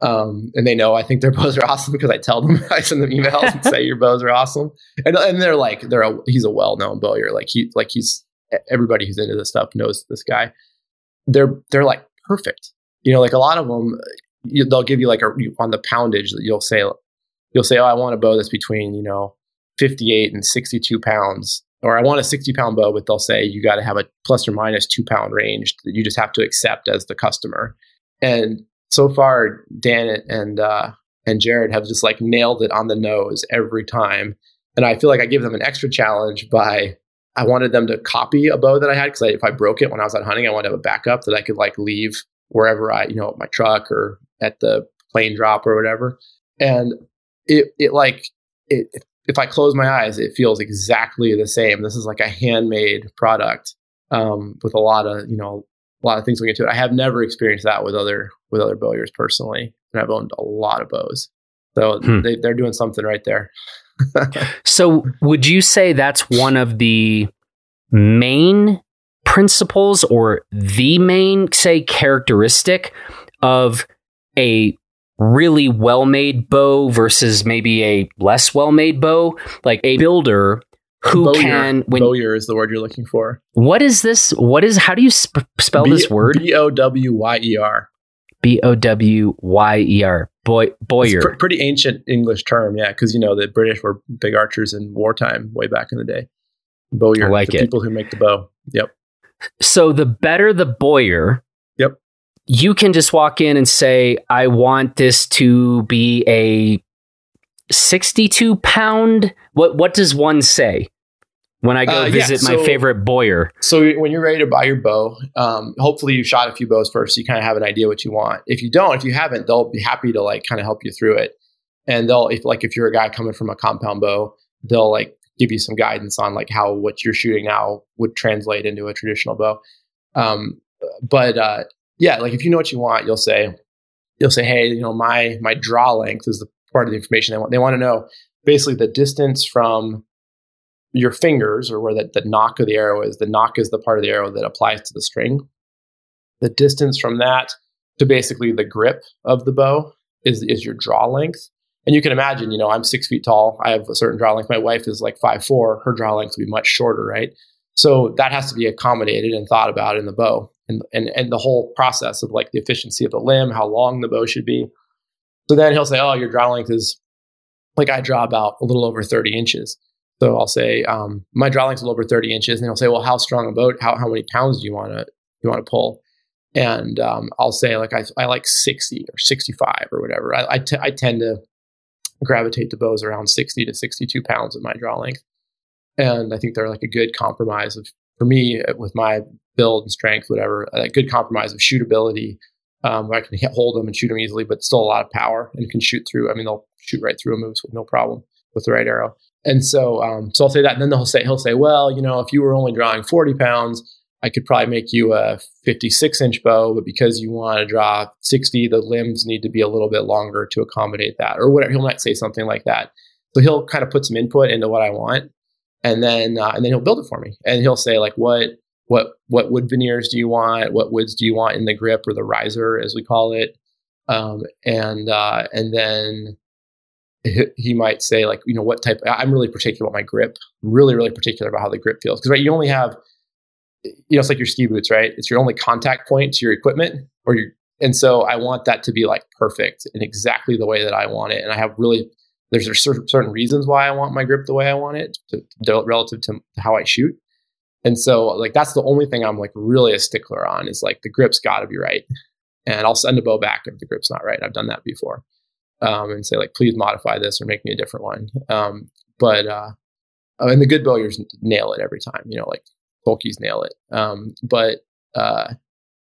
Um, and they know I think their bows are awesome because I tell them, I send them emails and say your bows are awesome. And, and they're like, they're a, he's a well known bowyer. Like he, like he's everybody who's into this stuff knows this guy. They're they're like perfect. You know, like a lot of them, you, they'll give you like a on the poundage that you'll say, you'll say, oh, I want a bow that's between you know 58 and 62 pounds, or I want a 60 pound bow, but they'll say you got to have a plus or minus two pound range that you just have to accept as the customer. And so far, Dan and uh, and Jared have just like nailed it on the nose every time. And I feel like I give them an extra challenge by I wanted them to copy a bow that I had because if I broke it when I was out hunting, I wanted to have a backup that I could like leave wherever I, you know, at my truck or at the plane drop or whatever. And it, it like, it, if I close my eyes, it feels exactly the same. This is like a handmade product um, with a lot of you know a lot of things we get to it. I have never experienced that with other with other bowyers personally, and I've owned a lot of bows. So hmm. they, they're doing something right there. so would you say that's one of the main principles or the main say characteristic of a really well made bow versus maybe a less well made bow? Like a builder who bowyer. can when bowyer is the word you're looking for. What is this? What is how do you sp- spell B- this word? B O W Y E R. B O W Y E R. Boy Bowyer. Pr- pretty ancient English term, yeah, because you know the British were big archers in wartime way back in the day. Bowyer, I like the it. people who make the bow. Yep. So the better the bowyer, yep. You can just walk in and say, "I want this to be a 62 pound. What what does one say when i go uh, visit yeah, so, my favorite bowyer so when you're ready to buy your bow um, hopefully you shot a few bows first so you kind of have an idea what you want. If you don't if you haven't they'll be happy to like kind of help you through it. And they'll if like if you're a guy coming from a compound bow they'll like give you some guidance on like how what you're shooting now would translate into a traditional bow um, but uh, yeah like if you know what you want you'll say you'll say hey you know my my draw length is the part of the information they want. They want to know basically the distance from your fingers or where the, the nock of the arrow is. The nock is the part of the arrow that applies to the string. The distance from that to basically the grip of the bow is, is your draw length. And you can imagine, you know, I'm six feet tall. I have a certain draw length. My wife is like five four. Her draw length would be much shorter, right? So that has to be accommodated and thought about in the bow. And, and, and the whole process of like the efficiency of the limb, how long the bow should be. So then he'll say, "Oh, your draw length is like I draw about a little over 30 inches." So I'll say, um, "My draw length is a little over 30 inches," and he'll say, "Well, how strong a boat? How how many pounds do you want to you want to pull?" And um, I'll say, like I I like 60 or 65 or whatever. I I, t- I tend to gravitate to bows around 60 to 62 pounds of my draw length, and I think they're like a good compromise of for me with my build and strength, whatever, a good compromise of shootability um, where I can hit, hold them and shoot them easily, but still a lot of power and can shoot through. I mean, they'll shoot right through a moose with no problem with the right arrow. And so, um, so I'll say that, and then they'll say he'll say, well, you know, if you were only drawing forty pounds, I could probably make you a fifty-six inch bow, but because you want to draw sixty, the limbs need to be a little bit longer to accommodate that, or whatever. He might say something like that. So he'll kind of put some input into what I want, and then uh, and then he'll build it for me, and he'll say like, what what what wood veneers do you want? What woods do you want in the grip or the riser, as we call it? Um, and uh, and then he might say like, you know, what type? I'm really particular about my grip. Really really particular about how the grip feels because right, you only have, you know, it's like your ski boots, right? It's your only contact point to your equipment, or your and so I want that to be like perfect and exactly the way that I want it. And I have really there's, certain reasons why I want my grip the way I want it to, to, relative to how I shoot. And so like that's the only thing I'm like really a stickler on is like the grip's got to be right. And I'll send a bow back if the grip's not right. I've done that before. Um, and say like please modify this or make me a different one. Um, but uh, oh, and the good bowyers nail it every time. You know, like Toelkes nail it. Um, but uh,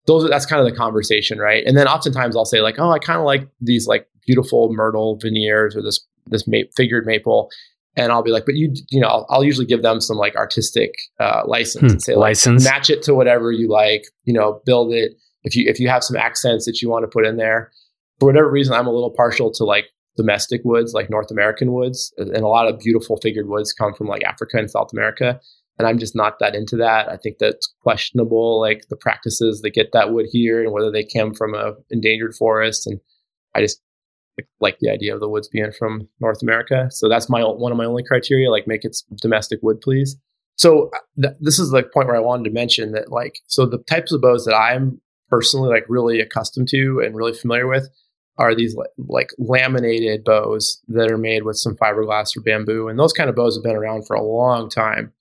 those are, that's kind of the conversation, right? And then oftentimes I'll say like, oh, I kind of like these like beautiful myrtle veneers or this this ma- figured maple and I'll be like, but you, you know, I'll, I'll usually give them some like artistic uh, license hmm, and say, like, license, match it to whatever you like, you know, build it. If you if you have some accents that you want to put in there, for whatever reason, I'm a little partial to like domestic woods, like North American woods, and a lot of beautiful figured woods come from like Africa and South America, and I'm just not that into that. I think that's questionable, like the practices that get that wood here and whether they came from a endangered forest, and I just like the idea of the woods being from North America. So that's my one of my only criteria. Like, make it domestic wood, please. So uh, th- this is the point where I wanted to mention that, like, so the types of bows that I'm personally like really accustomed to and really familiar with are these like, like laminated bows that are made with some fiberglass or bamboo, and those kind of bows have been around for a long time,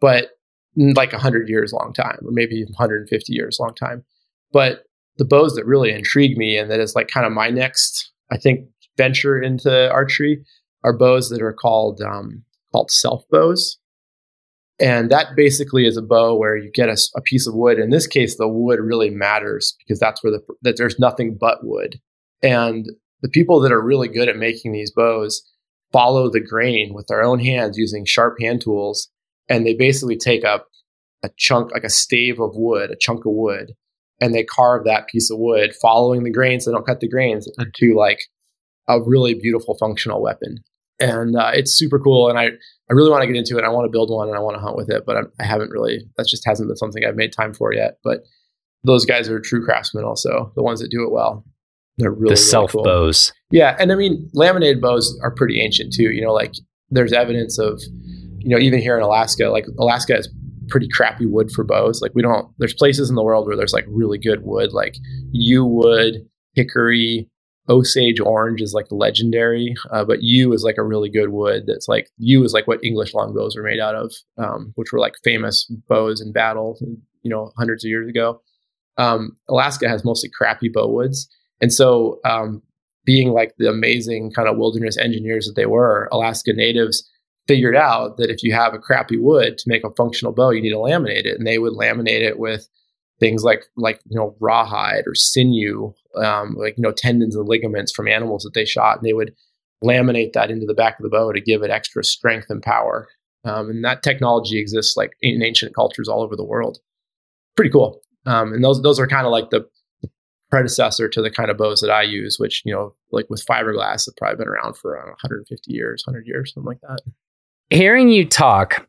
but like 100 years long time or maybe 150 years long time but the bows that really intrigue me and that is like kind of my next I think, venture into archery are bows that are called um, called self bows. And that basically is a bow where you get a, a, piece of wood. In this case, the wood really matters because that's where the that there's nothing but wood. And the people that are really good at making these bows follow the grain with their own hands using sharp hand tools, and they basically take up a chunk like a stave of wood, a chunk of wood, and they carve that piece of wood following the grains. They don't cut the grains into like a really beautiful functional weapon. And uh, it's super cool. And I, I really want to get into it. I want to build one and I want to hunt with it, but I'm, I have not really, that just hasn't been something I've made time for yet. But those guys are true craftsmen also, the ones that do it well. They're really, the self cool. bows. Yeah. And I mean, laminated bows are pretty ancient too. You know, like there's evidence of, you know, even here in Alaska, like Alaska has pretty crappy wood for bows. Like we don't, there's places in the world where there's like really good wood, like yew wood, hickory, Osage orange is like legendary, uh, but yew is like a really good wood. That's like yew is like what English longbows were made out of, um, which were like famous bows in battle, you know, hundreds of years ago. Um, Alaska has mostly crappy bow woods, and so um, being like the amazing kind of wilderness engineers that they were, Alaska natives figured out that if you have a crappy wood to make a functional bow, you need to laminate it, and they would laminate it with things like like you know rawhide or sinew, um, like you know tendons and ligaments from animals that they shot, and they would laminate that into the back of the bow to give it extra strength and power. Um, and that technology exists like in ancient cultures all over the world. Pretty cool. Um, and those those are kind of like the predecessor to the kind of bows that I use, which you know, like with fiberglass, have probably been around for 150 years, 100 years, something like that hearing you talk,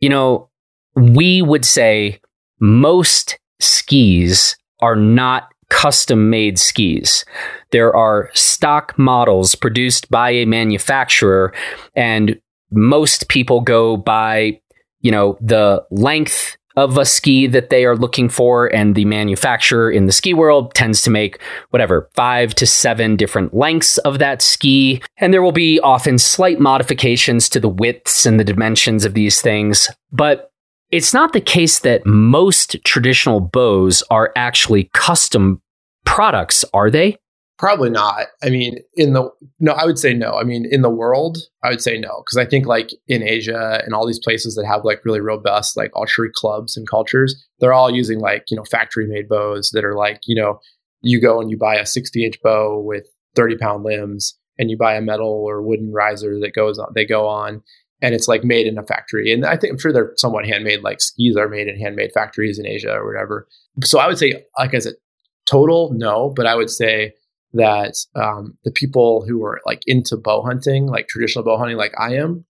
you know, we would say most skis are not custom made skis. There are stock models produced by a manufacturer, and most people go by, you know, the length of a ski that they are looking for, and the manufacturer in the ski world tends to make whatever five to seven different lengths of that ski. And there will be often slight modifications to the widths and the dimensions of these things. But it's not the case that most traditional bows are actually custom products, are they? Probably not. I mean, in the no, I would say no. I mean, in the world, I would say no because I think like in Asia and all these places that have like really robust like archery clubs and cultures, they're all using like you know factory made bows that are like you know you go and you buy a 60 inch bow with 30 pound limbs and you buy a metal or wooden riser that goes on they go on and it's like made in a factory and i think i'm sure they're somewhat handmade like skis are made in handmade factories in asia or whatever so i would say like as a total no but i would say that um, the people who are like into bow hunting, like traditional bow hunting, like I am,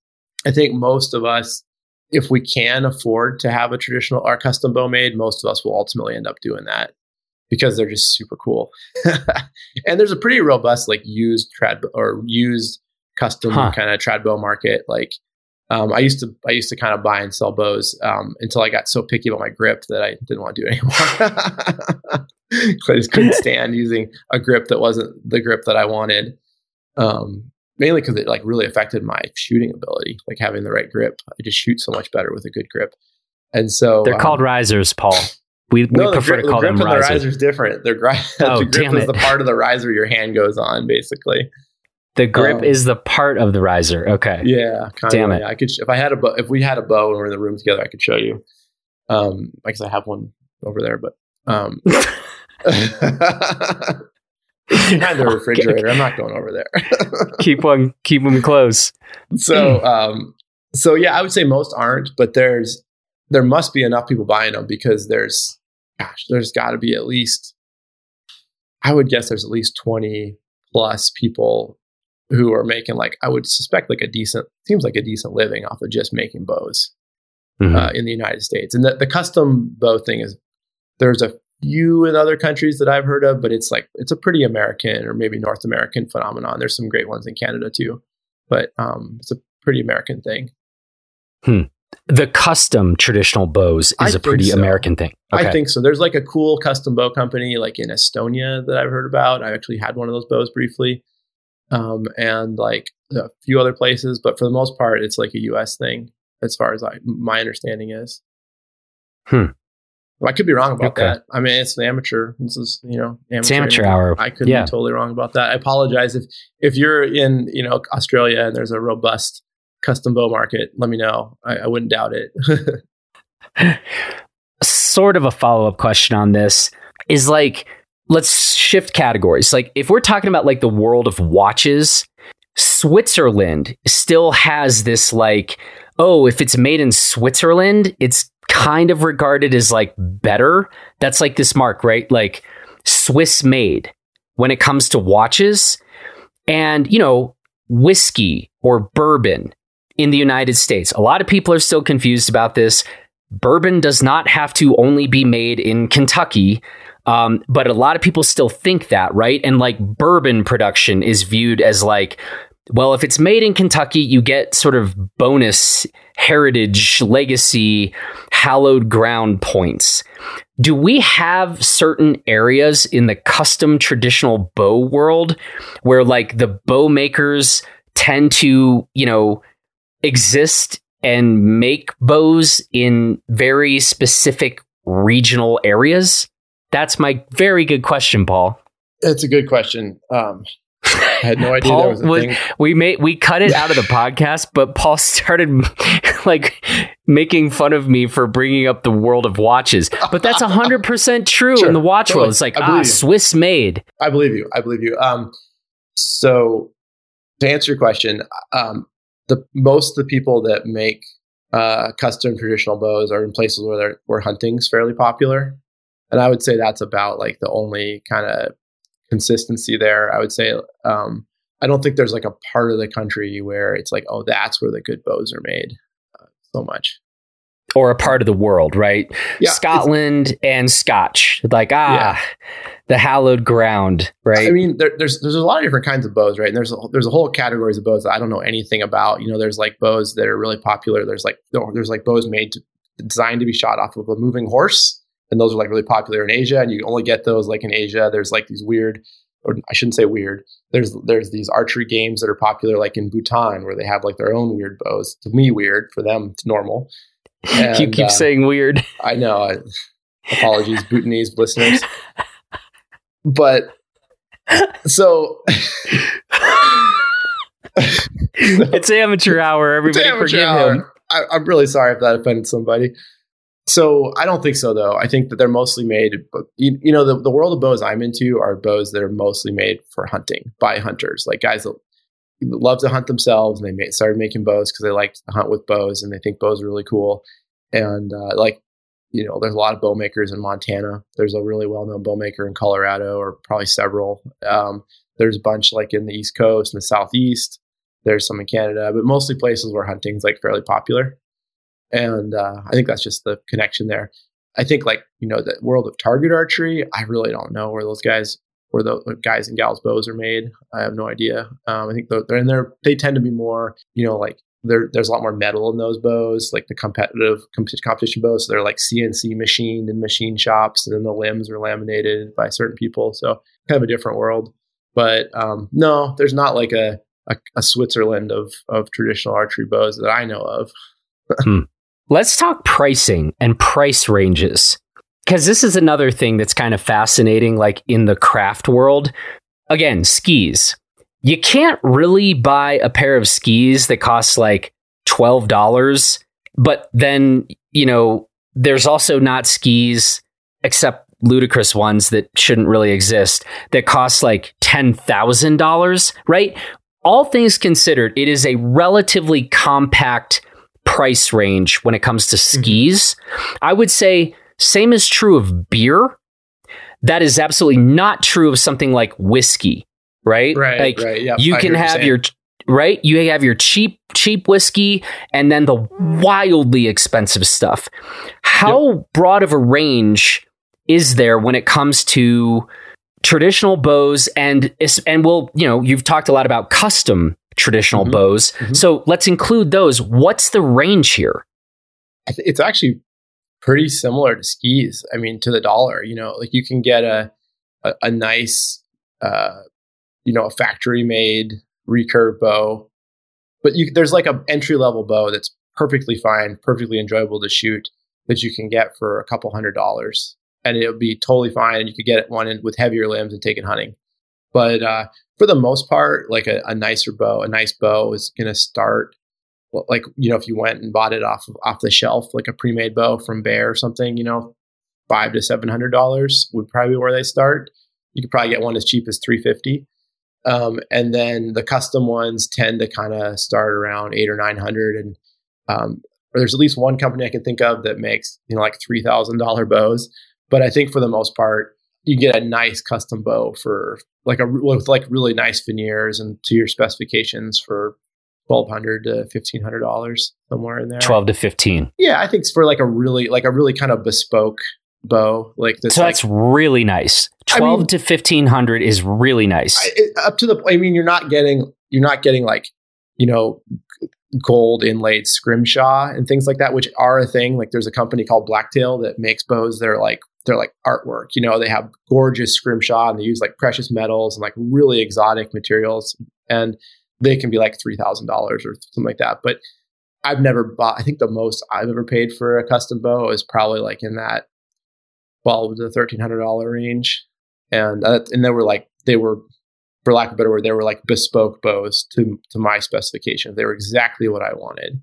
I think most of us, if we can afford to have a traditional or custom bow made, most of us will ultimately end up doing that because they're just super cool. and there's a pretty robust like used trad or used custom huh. kind of trad bow market. Like um, I used to I used to kind of buy and sell bows um, until I got so picky about my grip that I didn't want to do it anymore. I just couldn't stand using a grip that wasn't the grip that I wanted. Um, mainly because it like really affected my shooting ability, like having the right grip. I just shoot so much better with a good grip. And so they're um, called risers, Paul. We, we no, prefer the, to call the grip them and risers. The riser's different. They're gri- oh, the grip is the part of the riser your hand goes on, basically. The grip um, is the part of the riser. Okay. Yeah. Damn it. I could sh- if I had a bow, if we had a bow and we are in the room together, I could show you. Um, because I have one over there, but um, behind the refrigerator. I'm not going over there. keep one, keep them close. So, um, so yeah, I would say most aren't, but there's there must be enough people buying them because there's, gosh, there's got to be at least, I would guess there's at least 20 plus people who are making like I would suspect like a decent seems like a decent living off of just making bows mm-hmm. uh, in the United States. And the, the custom bow thing is there's a few in other countries that I've heard of, but it's like it's a pretty American or maybe North American phenomenon. There's some great ones in Canada too, but um, it's a pretty American thing. Hmm. The custom traditional bows is I a pretty so. American thing. Okay. I think so. There's like a cool custom bow company like in Estonia that I've heard about. I actually had one of those bows briefly um, and like a few other places, but for the most part, it's like a U.S. thing, as far as I my understanding is. Hmm. I could be wrong about okay. that. I mean, it's an amateur. This is you know amateur, it's amateur hour. I could yeah. be totally wrong about that. I apologize if if you're in you know Australia and there's a robust custom bow market. Let me know. I, I wouldn't doubt it. sort of a follow up question on this is like let's shift categories. Like if we're talking about like the world of watches, Switzerland still has this like, oh, if it's made in Switzerland, it's kind of regarded as like better. That's like this mark, right? Like Swiss made when it comes to watches. And, you know, whiskey or bourbon in the United States. A lot of people are still confused about this. Bourbon does not have to only be made in Kentucky. Um, but a lot of people still think that, right? And like bourbon production is viewed as like, well, if it's made in Kentucky, you get sort of bonus heritage, legacy, hallowed ground points. Do we have certain areas in the custom traditional bow world where like the bow makers tend to, you know, exist and make bows in very specific regional areas? That's my very good question, Paul. It's a good question. Um, I had no idea Paul was, was We made we cut it out of the podcast, but Paul started like making fun of me for bringing up the world of watches. But that's hundred percent true sure, in the watch totally. world. It's like ah, Swiss made. I believe you. I believe you. Um, so to answer your question, um, the most of the people that make uh, custom traditional bows are in places where where hunting's fairly popular, and I would say that's about like the only kind of consistency there. I would say um, I don't think there's like a part of the country where it's like, oh, that's where the good bows are made uh, so much. Or a part of the world, right? Yeah, Scotland and Scotch, like ah, yeah. the hallowed ground, right? I mean, there, there's there's a lot of different kinds of bows, right? And there's a, there's a whole categories of bows that I don't know anything about. You know, there's like bows that are really popular. There's like there's like bows made to, designed to be shot off of a moving horse and those are like really popular in Asia, and you only get those like in Asia. There's like these weird, or I shouldn't say weird. There's there's these archery games that are popular like in Bhutan where they have like their own weird bows. To me, weird for them, it's normal. And, you keep uh, saying weird. I know. I, apologies, Bhutanese listeners. But so. it's amateur hour. Everybody amateur forgive hour. him. I, I'm really sorry if that offended somebody. So I don't think so though. I think that they're mostly made, you, you know, the, the world of bows I'm into are bows that are mostly made for hunting by hunters, like guys that love to hunt themselves and they made, started making bows because they like to hunt with bows and they think bows are really cool. And uh, like, you know, there's a lot of bow makers in Montana. There's a really well known bow maker in Colorado, or probably several. Um, there's a bunch like in the East Coast and the Southeast. There's some in Canada, but mostly places where hunting's like fairly popular. And uh, I think that's just the connection there. I think like, you know, the world of target archery, I really don't know where those guys, where the guys and gals bows are made. I have no idea. Um, I think they're, in there. They tend to be more, you know, like there, there's a lot more metal in those bows, like the competitive competition bows. So they're like CNC machined in machine shops, and then the limbs are laminated by certain people. So kind of a different world. But um, no, there's not like a, a, a Switzerland of of traditional archery bows that I know of. hmm. Let's talk pricing and price ranges. Because this is another thing that's kind of fascinating, like in the craft world. Again, skis. You can't really buy a pair of skis that costs like $12, but then, you know, there's also not skis, except ludicrous ones that shouldn't really exist, that cost like $10,000, right? All things considered, it is a relatively compact price range when it comes to mm-hmm. skis. Mm-hmm. I would say same is true of beer. That is absolutely not true of something like whiskey, right? Right. Like right, yep, you can have your right? You have your cheap cheap whiskey and then the wildly expensive stuff. How yep. broad of a range is there when it comes to traditional bows and and we'll, you know, you've talked a lot about custom traditional mm-hmm. bows. Mm-hmm. So let's include those. What's the range here? It's actually pretty similar to skis. I mean, to the dollar. You know, like you can get a a, a nice, uh, you know, a factory made recurve bow, but you, there's like a entry level bow that's perfectly fine, perfectly enjoyable to shoot that you can get for a couple hundred dollars, and it'll be totally fine. And you could get one in, with heavier limbs and take it hunting. But uh, for the most part, like a, a nicer bow, a nice bow is going to start like you know if you went and bought it off of, off the shelf, like a pre-made bow from Bear or something, you know, five to seven hundred dollars would probably be where they start. You could probably get one as cheap as three fifty. Um, and then the custom ones tend to kind of start around eight or nine hundred, and um, or there's at least one company I can think of that makes you know like three thousand dollar bows. But I think for the most part, you get a nice custom bow for like a with like really nice veneers and to your specifications for twelve hundred to fifteen hundred dollars somewhere in there. Twelve to fifteen. Yeah, I think it's for like a really like a really kind of bespoke bow. Like this, so that's like, really nice. Twelve I mean, to fifteen hundred is really nice. I, up to the. I mean, you're not getting you're not getting like you know gold inlaid scrimshaw and things like that, which are a thing. Like there's a company called Blacktail that makes bows that are like they're like artwork. You know, they have gorgeous scrimshaw and they use like precious metals and like really exotic materials, and they can be like three thousand dollars or something like that. But I've never bought. I think the most I've ever paid for a custom bow is probably like in that twelve to thirteen hundred dollar range, and uh, and they were like they were for lack of a better word, they were like bespoke bows to to my specifications. They were exactly what I wanted,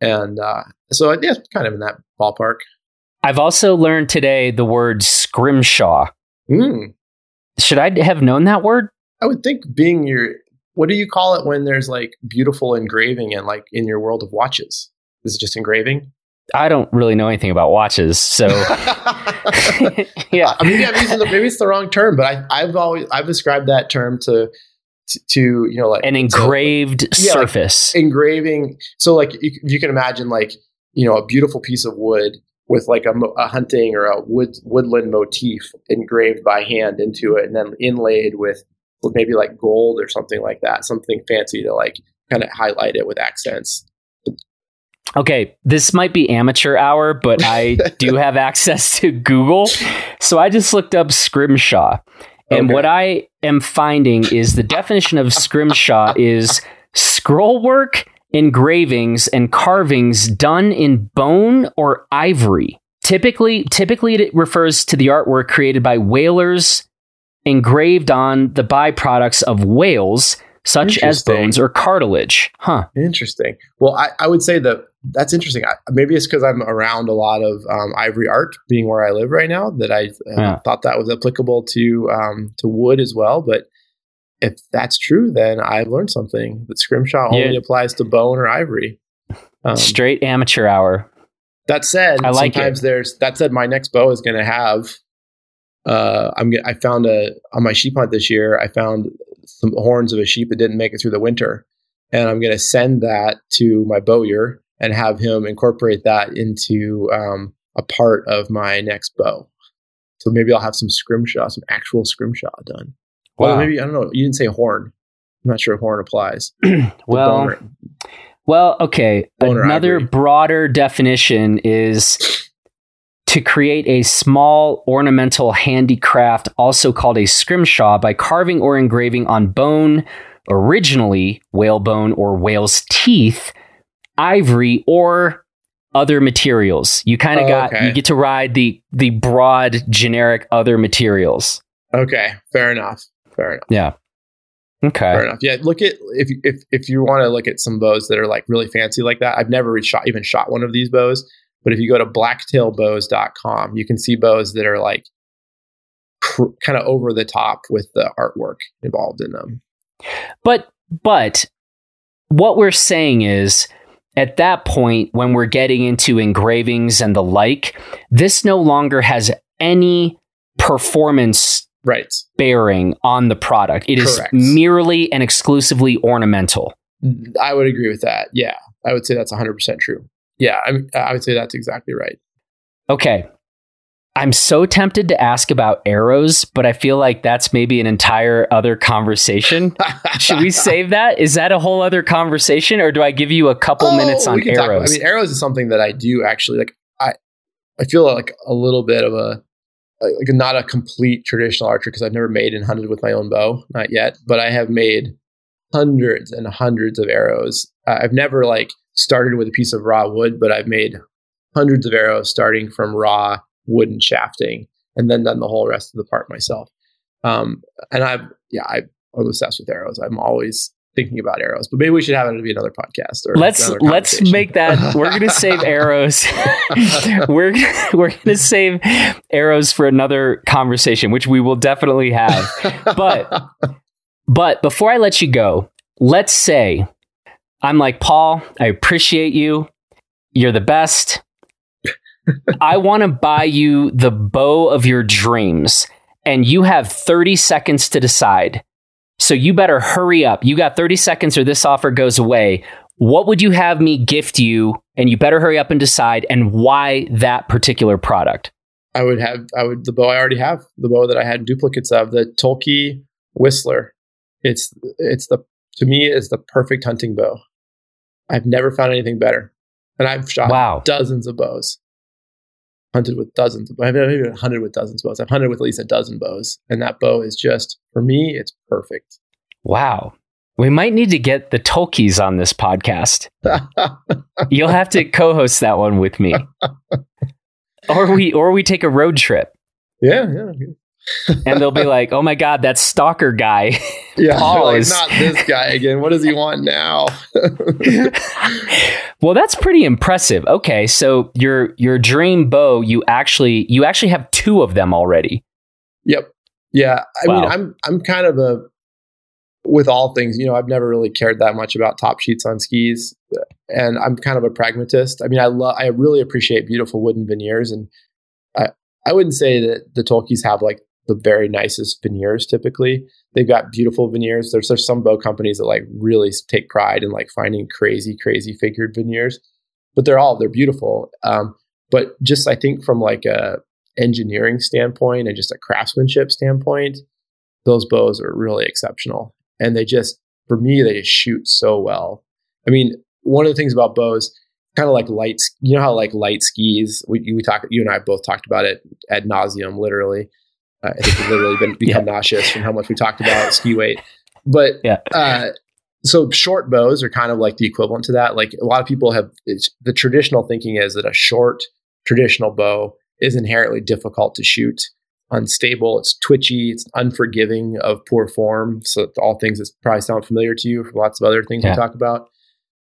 and uh, so yeah, kind of in that ballpark. I've also learned today the word scrimshaw. Mm. Should I have known that word? I would think being your what do you call it when there's like beautiful engraving and like in your world of watches? Is it just engraving? I don't really know anything about watches, so yeah. maybe I'm using the, maybe it's the wrong term, but I, I've always I've described that term to to, to you know like an engraved so, yeah, surface, like engraving. So like you, you can imagine like you know a beautiful piece of wood with like a, a, hunting or a wood woodland motif engraved by hand into it, and then inlaid with maybe like gold or something like that, something fancy to like kind of highlight it with accents. Okay, this might be amateur hour, but I do have access to Google. So I just looked up scrimshaw. And okay. what I am finding is the definition of scrimshaw is scroll work, engravings, and carvings done in bone or ivory. Typically, typically it refers to the artwork created by whalers engraved on the byproducts of whales, such as bones or cartilage. Huh. Interesting. Well, I, I would say that that's interesting. I, maybe it's because I'm around a lot of um, ivory art, being where I live right now, that I uh, yeah. thought that was applicable to um, to wood as well. But if that's true, then I've learned something that scrimshaw only yeah. applies to bone or ivory. Um, Straight amateur hour. That said, I like sometimes it. there's that said, my next bow is going to have. Uh, I'm I found a on my sheep hunt this year. I found some horns of a sheep that didn't make it through the winter, and I'm going to send that to my bowyer and have him incorporate that into um, a part of my next bow. So maybe I'll have some scrimshaw, some actual scrimshaw done. Wow. Well, maybe I don't know. You didn't say horn. I'm not sure if horn applies. well, well, okay. Another ivory. broader definition is to create a small ornamental handicraft, also called a scrimshaw, by carving or engraving on bone, originally whalebone or whale's teeth, ivory or other materials. You kind of oh, got okay. you get to ride the the broad generic other materials. Okay, fair enough. Fair enough. Yeah. Okay. Fair enough. Yeah, look at if if if you want to look at some bows that are like really fancy like that. I've never shot even shot one of these bows, but if you go to blacktailbows.com, you can see bows that are like cr- kind of over the top with the artwork involved in them. But but what we're saying is at that point, when we're getting into engravings and the like, this no longer has any performance right. bearing on the product. It Correct. is merely and exclusively ornamental. I would agree with that. Yeah, I would say that's 100% true. Yeah, I, I would say that's exactly right. Okay. I'm so tempted to ask about arrows, but I feel like that's maybe an entire other conversation. Should we save that? Is that a whole other conversation, or do I give you a couple oh, minutes on arrows? I mean, arrows is something that I do actually like. I I feel like a little bit of a like not a complete traditional archer because I've never made and hunted with my own bow, not yet. But I have made hundreds and hundreds of arrows. Uh, I've never like started with a piece of raw wood, but I've made hundreds of arrows starting from raw wooden shafting and then done the whole rest of the part myself. Um, and I've, yeah, I, I'm obsessed with arrows. I'm always thinking about arrows, but maybe we should have it to be another podcast. Or let's let's make that. We're gonna save arrows. we're we're gonna save arrows for another conversation, which we will definitely have. But but before I let you go, let's say I'm like Paul. I appreciate you. You're the best. I want to buy you the bow of your dreams, and you have 30 seconds to decide. So you better hurry up. You got 30 seconds or this offer goes away. What would you have me gift you? And you better hurry up and decide and why that particular product. I would have I would the bow I already have, the bow that I had duplicates of, the Toelke Whistler. It's it's the to me is the perfect hunting bow. I've never found anything better. And I've shot wow. dozens of bows. Hunted with dozens of I've even hunted with dozens of bows. I've hunted with at least a dozen bows. And that bow is just for me, it's perfect. Wow. We might need to get the Toelkes on this podcast. You'll have to co-host that one with me. or we or we take a road trip. Yeah, yeah. And they'll be like, "Oh my god, that stalker guy." Yeah, like, is... not this guy again. What does he want now? well, that's pretty impressive. Okay, so your your dream bow, you actually you actually have two of them already. Yep. Yeah. I wow. mean, I'm I'm kind of a with all things, you know, I've never really cared that much about top sheets on skis, and I'm kind of a pragmatist. I mean, I love, I really appreciate beautiful wooden veneers, and I, I wouldn't say that the Toelkes have like the very nicest veneers. Typically, they've got beautiful veneers. There's there's some bow companies that like really take pride in like finding crazy, crazy figured veneers, but they're all they're beautiful. Um, but just I think from like a engineering standpoint and just a craftsmanship standpoint, those bows are really exceptional and they just for me they just shoot so well. I mean, one of the things about bows, kind of like light, you know how like light skis. We we talk, you and I both talked about it ad nauseum, literally. Uh, I think we've literally been become yeah. nauseous from how much we talked about ski weight. But yeah. Uh, so short bows are kind of like the equivalent to that. Like a lot of people have the traditional thinking is that a short traditional bow is inherently difficult to shoot unstable, it's twitchy, it's unforgiving of poor form. So all things that probably sound familiar to you from lots of other things yeah. we talk about.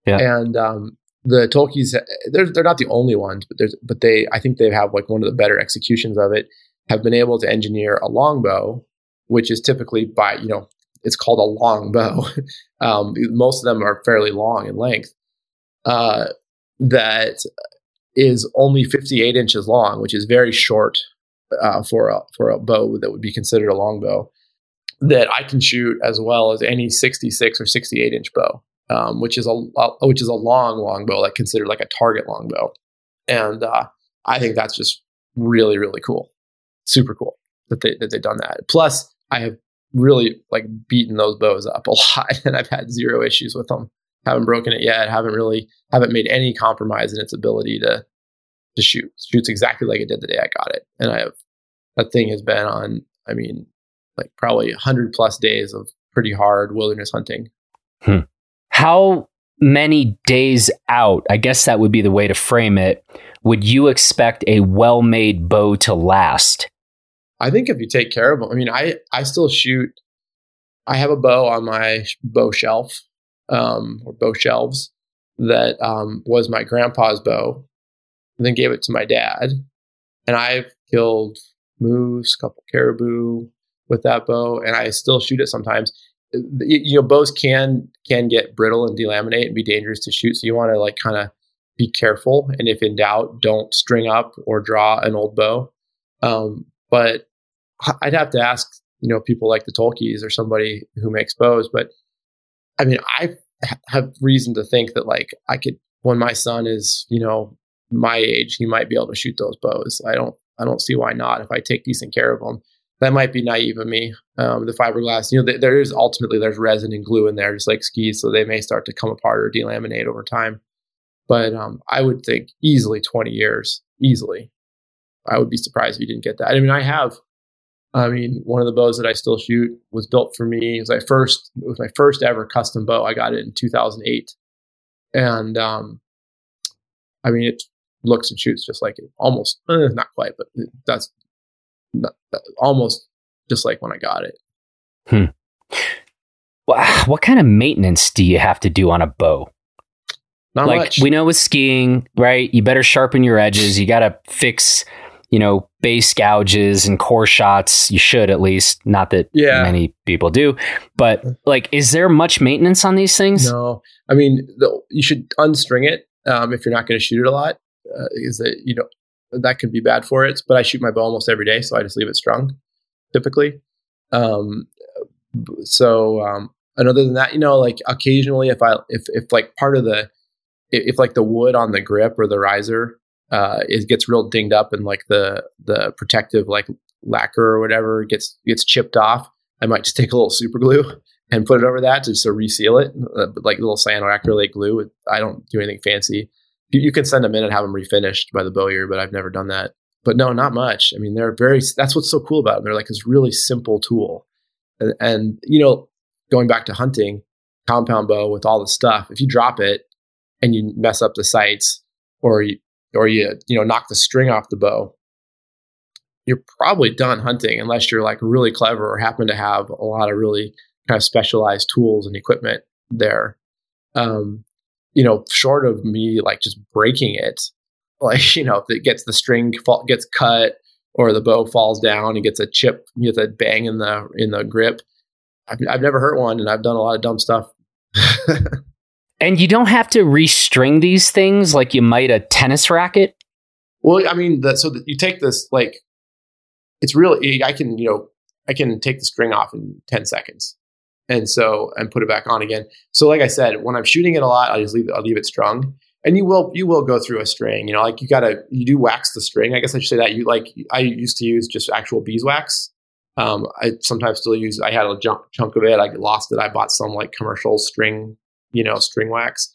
Yeah. And um, the Toelkes, they're they're not the only ones, but there's but they I think they have like one of the better executions of it. Have been able to engineer a longbow, which is typically by you know it's called a longbow. um, most of them are fairly long in length. Uh, that is only 58 inches long, which is very short uh, for a for a bow that would be considered a longbow. that I can shoot as well as any 66 or 68 inch bow, um, which is a, a, which is a long long bow, like considered like a target longbow, and uh, I think that's just really really cool, super cool that they that they've done that. Plus, I have really like beaten those bows up a lot, and I've had zero issues with them. Haven't broken it yet. Haven't really haven't made any compromise in its ability to to shoot. Shoots exactly like it did the day I got it. And I have that thing has been on, I mean, like probably 100 plus days of pretty hard wilderness hunting. Hmm. How many days out, I guess that would be the way to frame it, would you expect a well made bow to last? I think if you take care of them, I mean, I, I still shoot, I have a bow on my bow shelf um, or bow shelves that um, was my grandpa's bow and then gave it to my dad. And I've killed moose, couple caribou with that bow, and I still shoot it sometimes. You know, bows can can get brittle and delaminate and be dangerous to shoot. So you want to like kind of be careful, and if in doubt, don't string up or draw an old bow. Um, but I'd have to ask, you know, people like the Toelkes or somebody who makes bows. But I mean, I have reason to think that like I could when my son is, you know, my age, he might be able to shoot those bows. I don't I don't see why not if I take decent care of them. That might be naive of me. Um, the fiberglass, you know, th- there is ultimately there's resin and glue in there, just like skis, so they may start to come apart or delaminate over time. But um, I would think easily 20 years, easily. I would be surprised if you didn't get that. I mean, I have. I mean, one of the bows that I still shoot was built for me. It was my first, it was my first ever custom bow. I got it in 2008, and um, I mean, it looks and shoots just like it. Almost, eh, not quite, but that's not, almost just like when I got it. Hmm. what kind of maintenance do you have to do on a bow? Not like much. we know with skiing, right? You better sharpen your edges. You got to fix, you know, base gouges and core shots. You should at least. Not that yeah. many people do, but like, is there much maintenance on these things? No. I mean, the, you should unstring it um, if you're not going to shoot it a lot. Uh, is that you know that could be bad for it. But I shoot my bow almost every day, so I just leave it strung, typically. Um, so um, and other than that, you know, like occasionally, if I if if like part of the if, if like the wood on the grip or the riser uh, it gets real dinged up and like the the protective like lacquer or whatever gets gets chipped off, I might just take a little super glue and put it over that just to reseal it, uh, like little cyanoacrylate glue. I don't do anything fancy. You, you, can send them in and have them refinished by the bowyer, but I've never done that. But no, not much. I mean, they're very. That's what's so cool about them. They're like this really simple tool, and, and you know, going back to hunting, compound bow with all the stuff. If you drop it and you mess up the sights, or you or you you know knock the string off the bow, you're probably done hunting unless you're like really clever or happen to have a lot of really kind of specialized tools and equipment there. Um, you know, short of me like just breaking it, like you know, if it gets the string fall, gets cut or the bow falls down and gets a chip, you get a bang in the in the grip. I've, I've never hurt one, and I've done a lot of dumb stuff. and you don't have to restring these things like you might a tennis racket. Well, I mean, the, so you take this like it's really I can you know I can take the string off in ten seconds, and so and put it back on again. So like I said, when I'm shooting it a lot, I just leave I'll leave it strung, and you will you will go through a string. You know, like you gotta you do wax the string. I guess I should say that you like I used to use just actual beeswax. Um, I sometimes still use. I had a junk, chunk of it. I lost it. I bought some like commercial string, you know, string wax.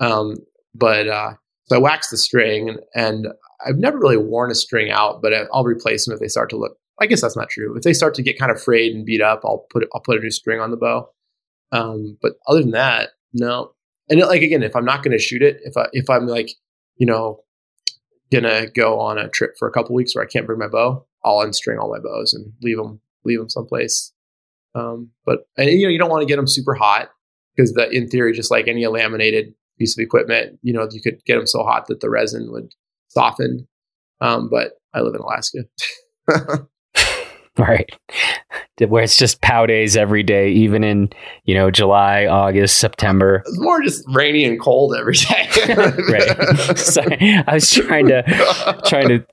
Um, but uh, so I waxed the string, and, and I've never really worn a string out, but I'll replace them if they start to look. I guess that's not true. If they start to get kind of frayed and beat up, I'll put I'll put a new string on the bow. Um, but other than that, no. And it, like again, if I'm not going to shoot it, if I if I'm like, you know, gonna go on a trip for a couple weeks where I can't bring my bow, I'll unstring all my bows and leave them leave them someplace. Um, but and, you know, you don't want to get them super hot because the in theory, just like any laminated piece of equipment, you know, you could get them so hot that the resin would soften. Um, but I live in Alaska. right. Where it's just pow days every day, even in, you know, July, August, September. It's more just rainy and cold every day. right. Sorry. I was trying to trying to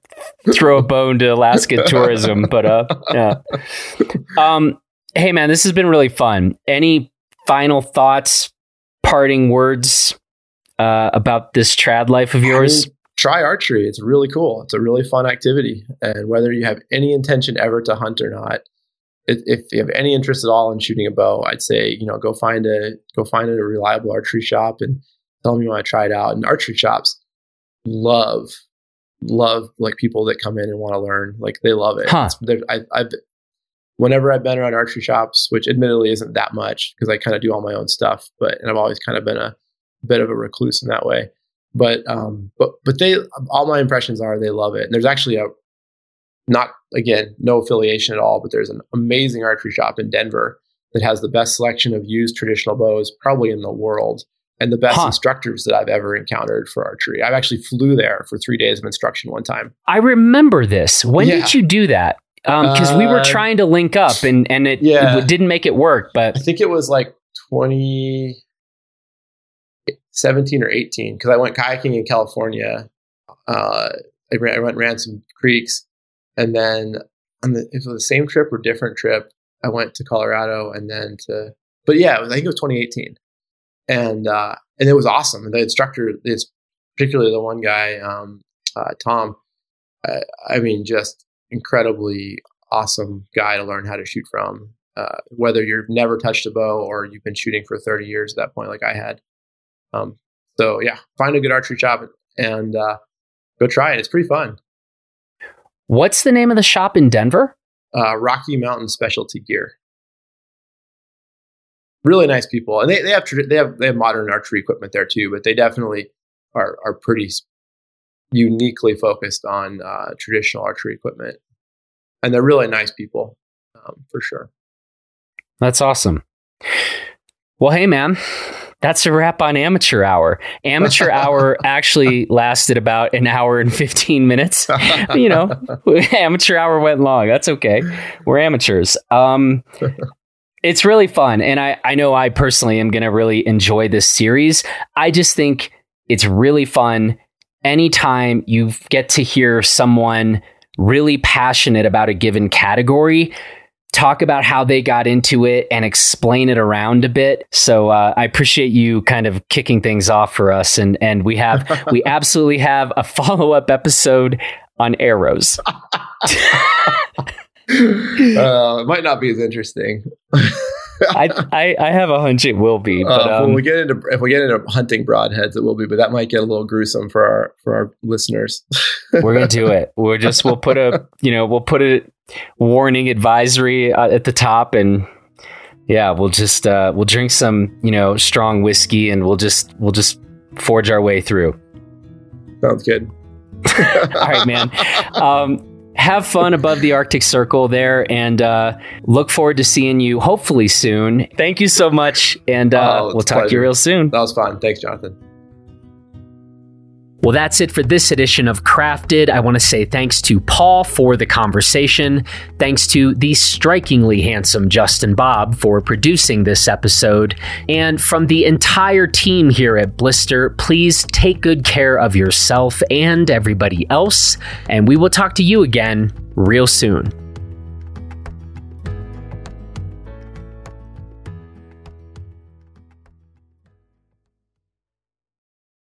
throw a bone to Alaska tourism, but uh yeah. Um hey man, this has been really fun. Any final thoughts, parting words uh, about this trad life of yours? try archery. It's really cool. It's a really fun activity. And whether you have any intention ever to hunt or not, if you have any interest at all in shooting a bow, I'd say you know go find a go find a reliable archery shop and tell them you want to try it out. And archery shops love love like people that come in and want to learn. Like they love it. Huh. I, I've whenever I've been around archery shops, which admittedly isn't that much because I kind of do all my own stuff, but and I've always kind of been a bit of a recluse in that way. But um, but but they all my impressions are they love it. And there's actually a not again no affiliation at all, but there's an amazing archery shop in Denver that has the best selection of used traditional bows probably in the world and the best huh. instructors that I've ever encountered for archery. I actually flew there for three days of instruction one time. I remember this. When yeah. did you do that? Because um, we were uh, trying to link up and and it, yeah. it, didn't make it work. But I think it was like twenty 17 or 18 because I went kayaking in California. Uh, I, ran, I went ran some creeks, and then on the it was the same trip or different trip. I went to Colorado and then to, but yeah, was, I think it was 2018, and uh, and it was awesome. And the instructor is particularly the one guy, um, uh, Tom. I, I mean, just incredibly awesome guy to learn how to shoot from. Uh, whether you've never touched a bow or you've been shooting for 30 years at that point, like I had. Um, so yeah, find a good archery shop and uh, go try it. It's pretty fun. What's the name of the shop in Denver? Uh, Rocky Mountain Specialty Gear. Really nice people, and they, they have they have they have modern archery equipment there too. But they definitely are are pretty uniquely focused on uh, traditional archery equipment, and they're really nice people um, for sure. That's awesome. Well, hey man, that's a wrap on amateur hour. Amateur hour actually lasted about an hour and 15 minutes. you know, amateur hour went long. That's okay. We're amateurs. Um, it's really fun. And I, I know I personally am going to really enjoy this series. I just think It's really fun. Anytime you get to hear someone really passionate about a given category, talk about how they got into it and explain it around a bit. So uh, I appreciate you kind of kicking things off for us, and and we have we absolutely have a follow up episode on arrows. uh, it might not be as interesting. I, I, I have a hunch it will be. But um, when we get into if we get into hunting broadheads, it will be. But that might get a little gruesome for our for our listeners. we're gonna do it. We're just we'll put a you know we'll put a warning advisory uh, at the top and yeah we'll just uh, we'll drink some you know strong whiskey and we'll just we'll just forge our way through. Sounds good. All right, man. Um, have fun above the Arctic Circle there, and uh, look forward to seeing you hopefully soon. Thank you so much, and uh, Oh, we'll talk to you real soon. That was fun. Thanks, Jonathan. Well, that's it for this edition of Crafted. I want to say thanks to Paul for the conversation. Thanks to the strikingly handsome Justin Bob for producing this episode. And from the entire team here at Blister, please take good care of yourself and everybody else. And we will talk to you again real soon.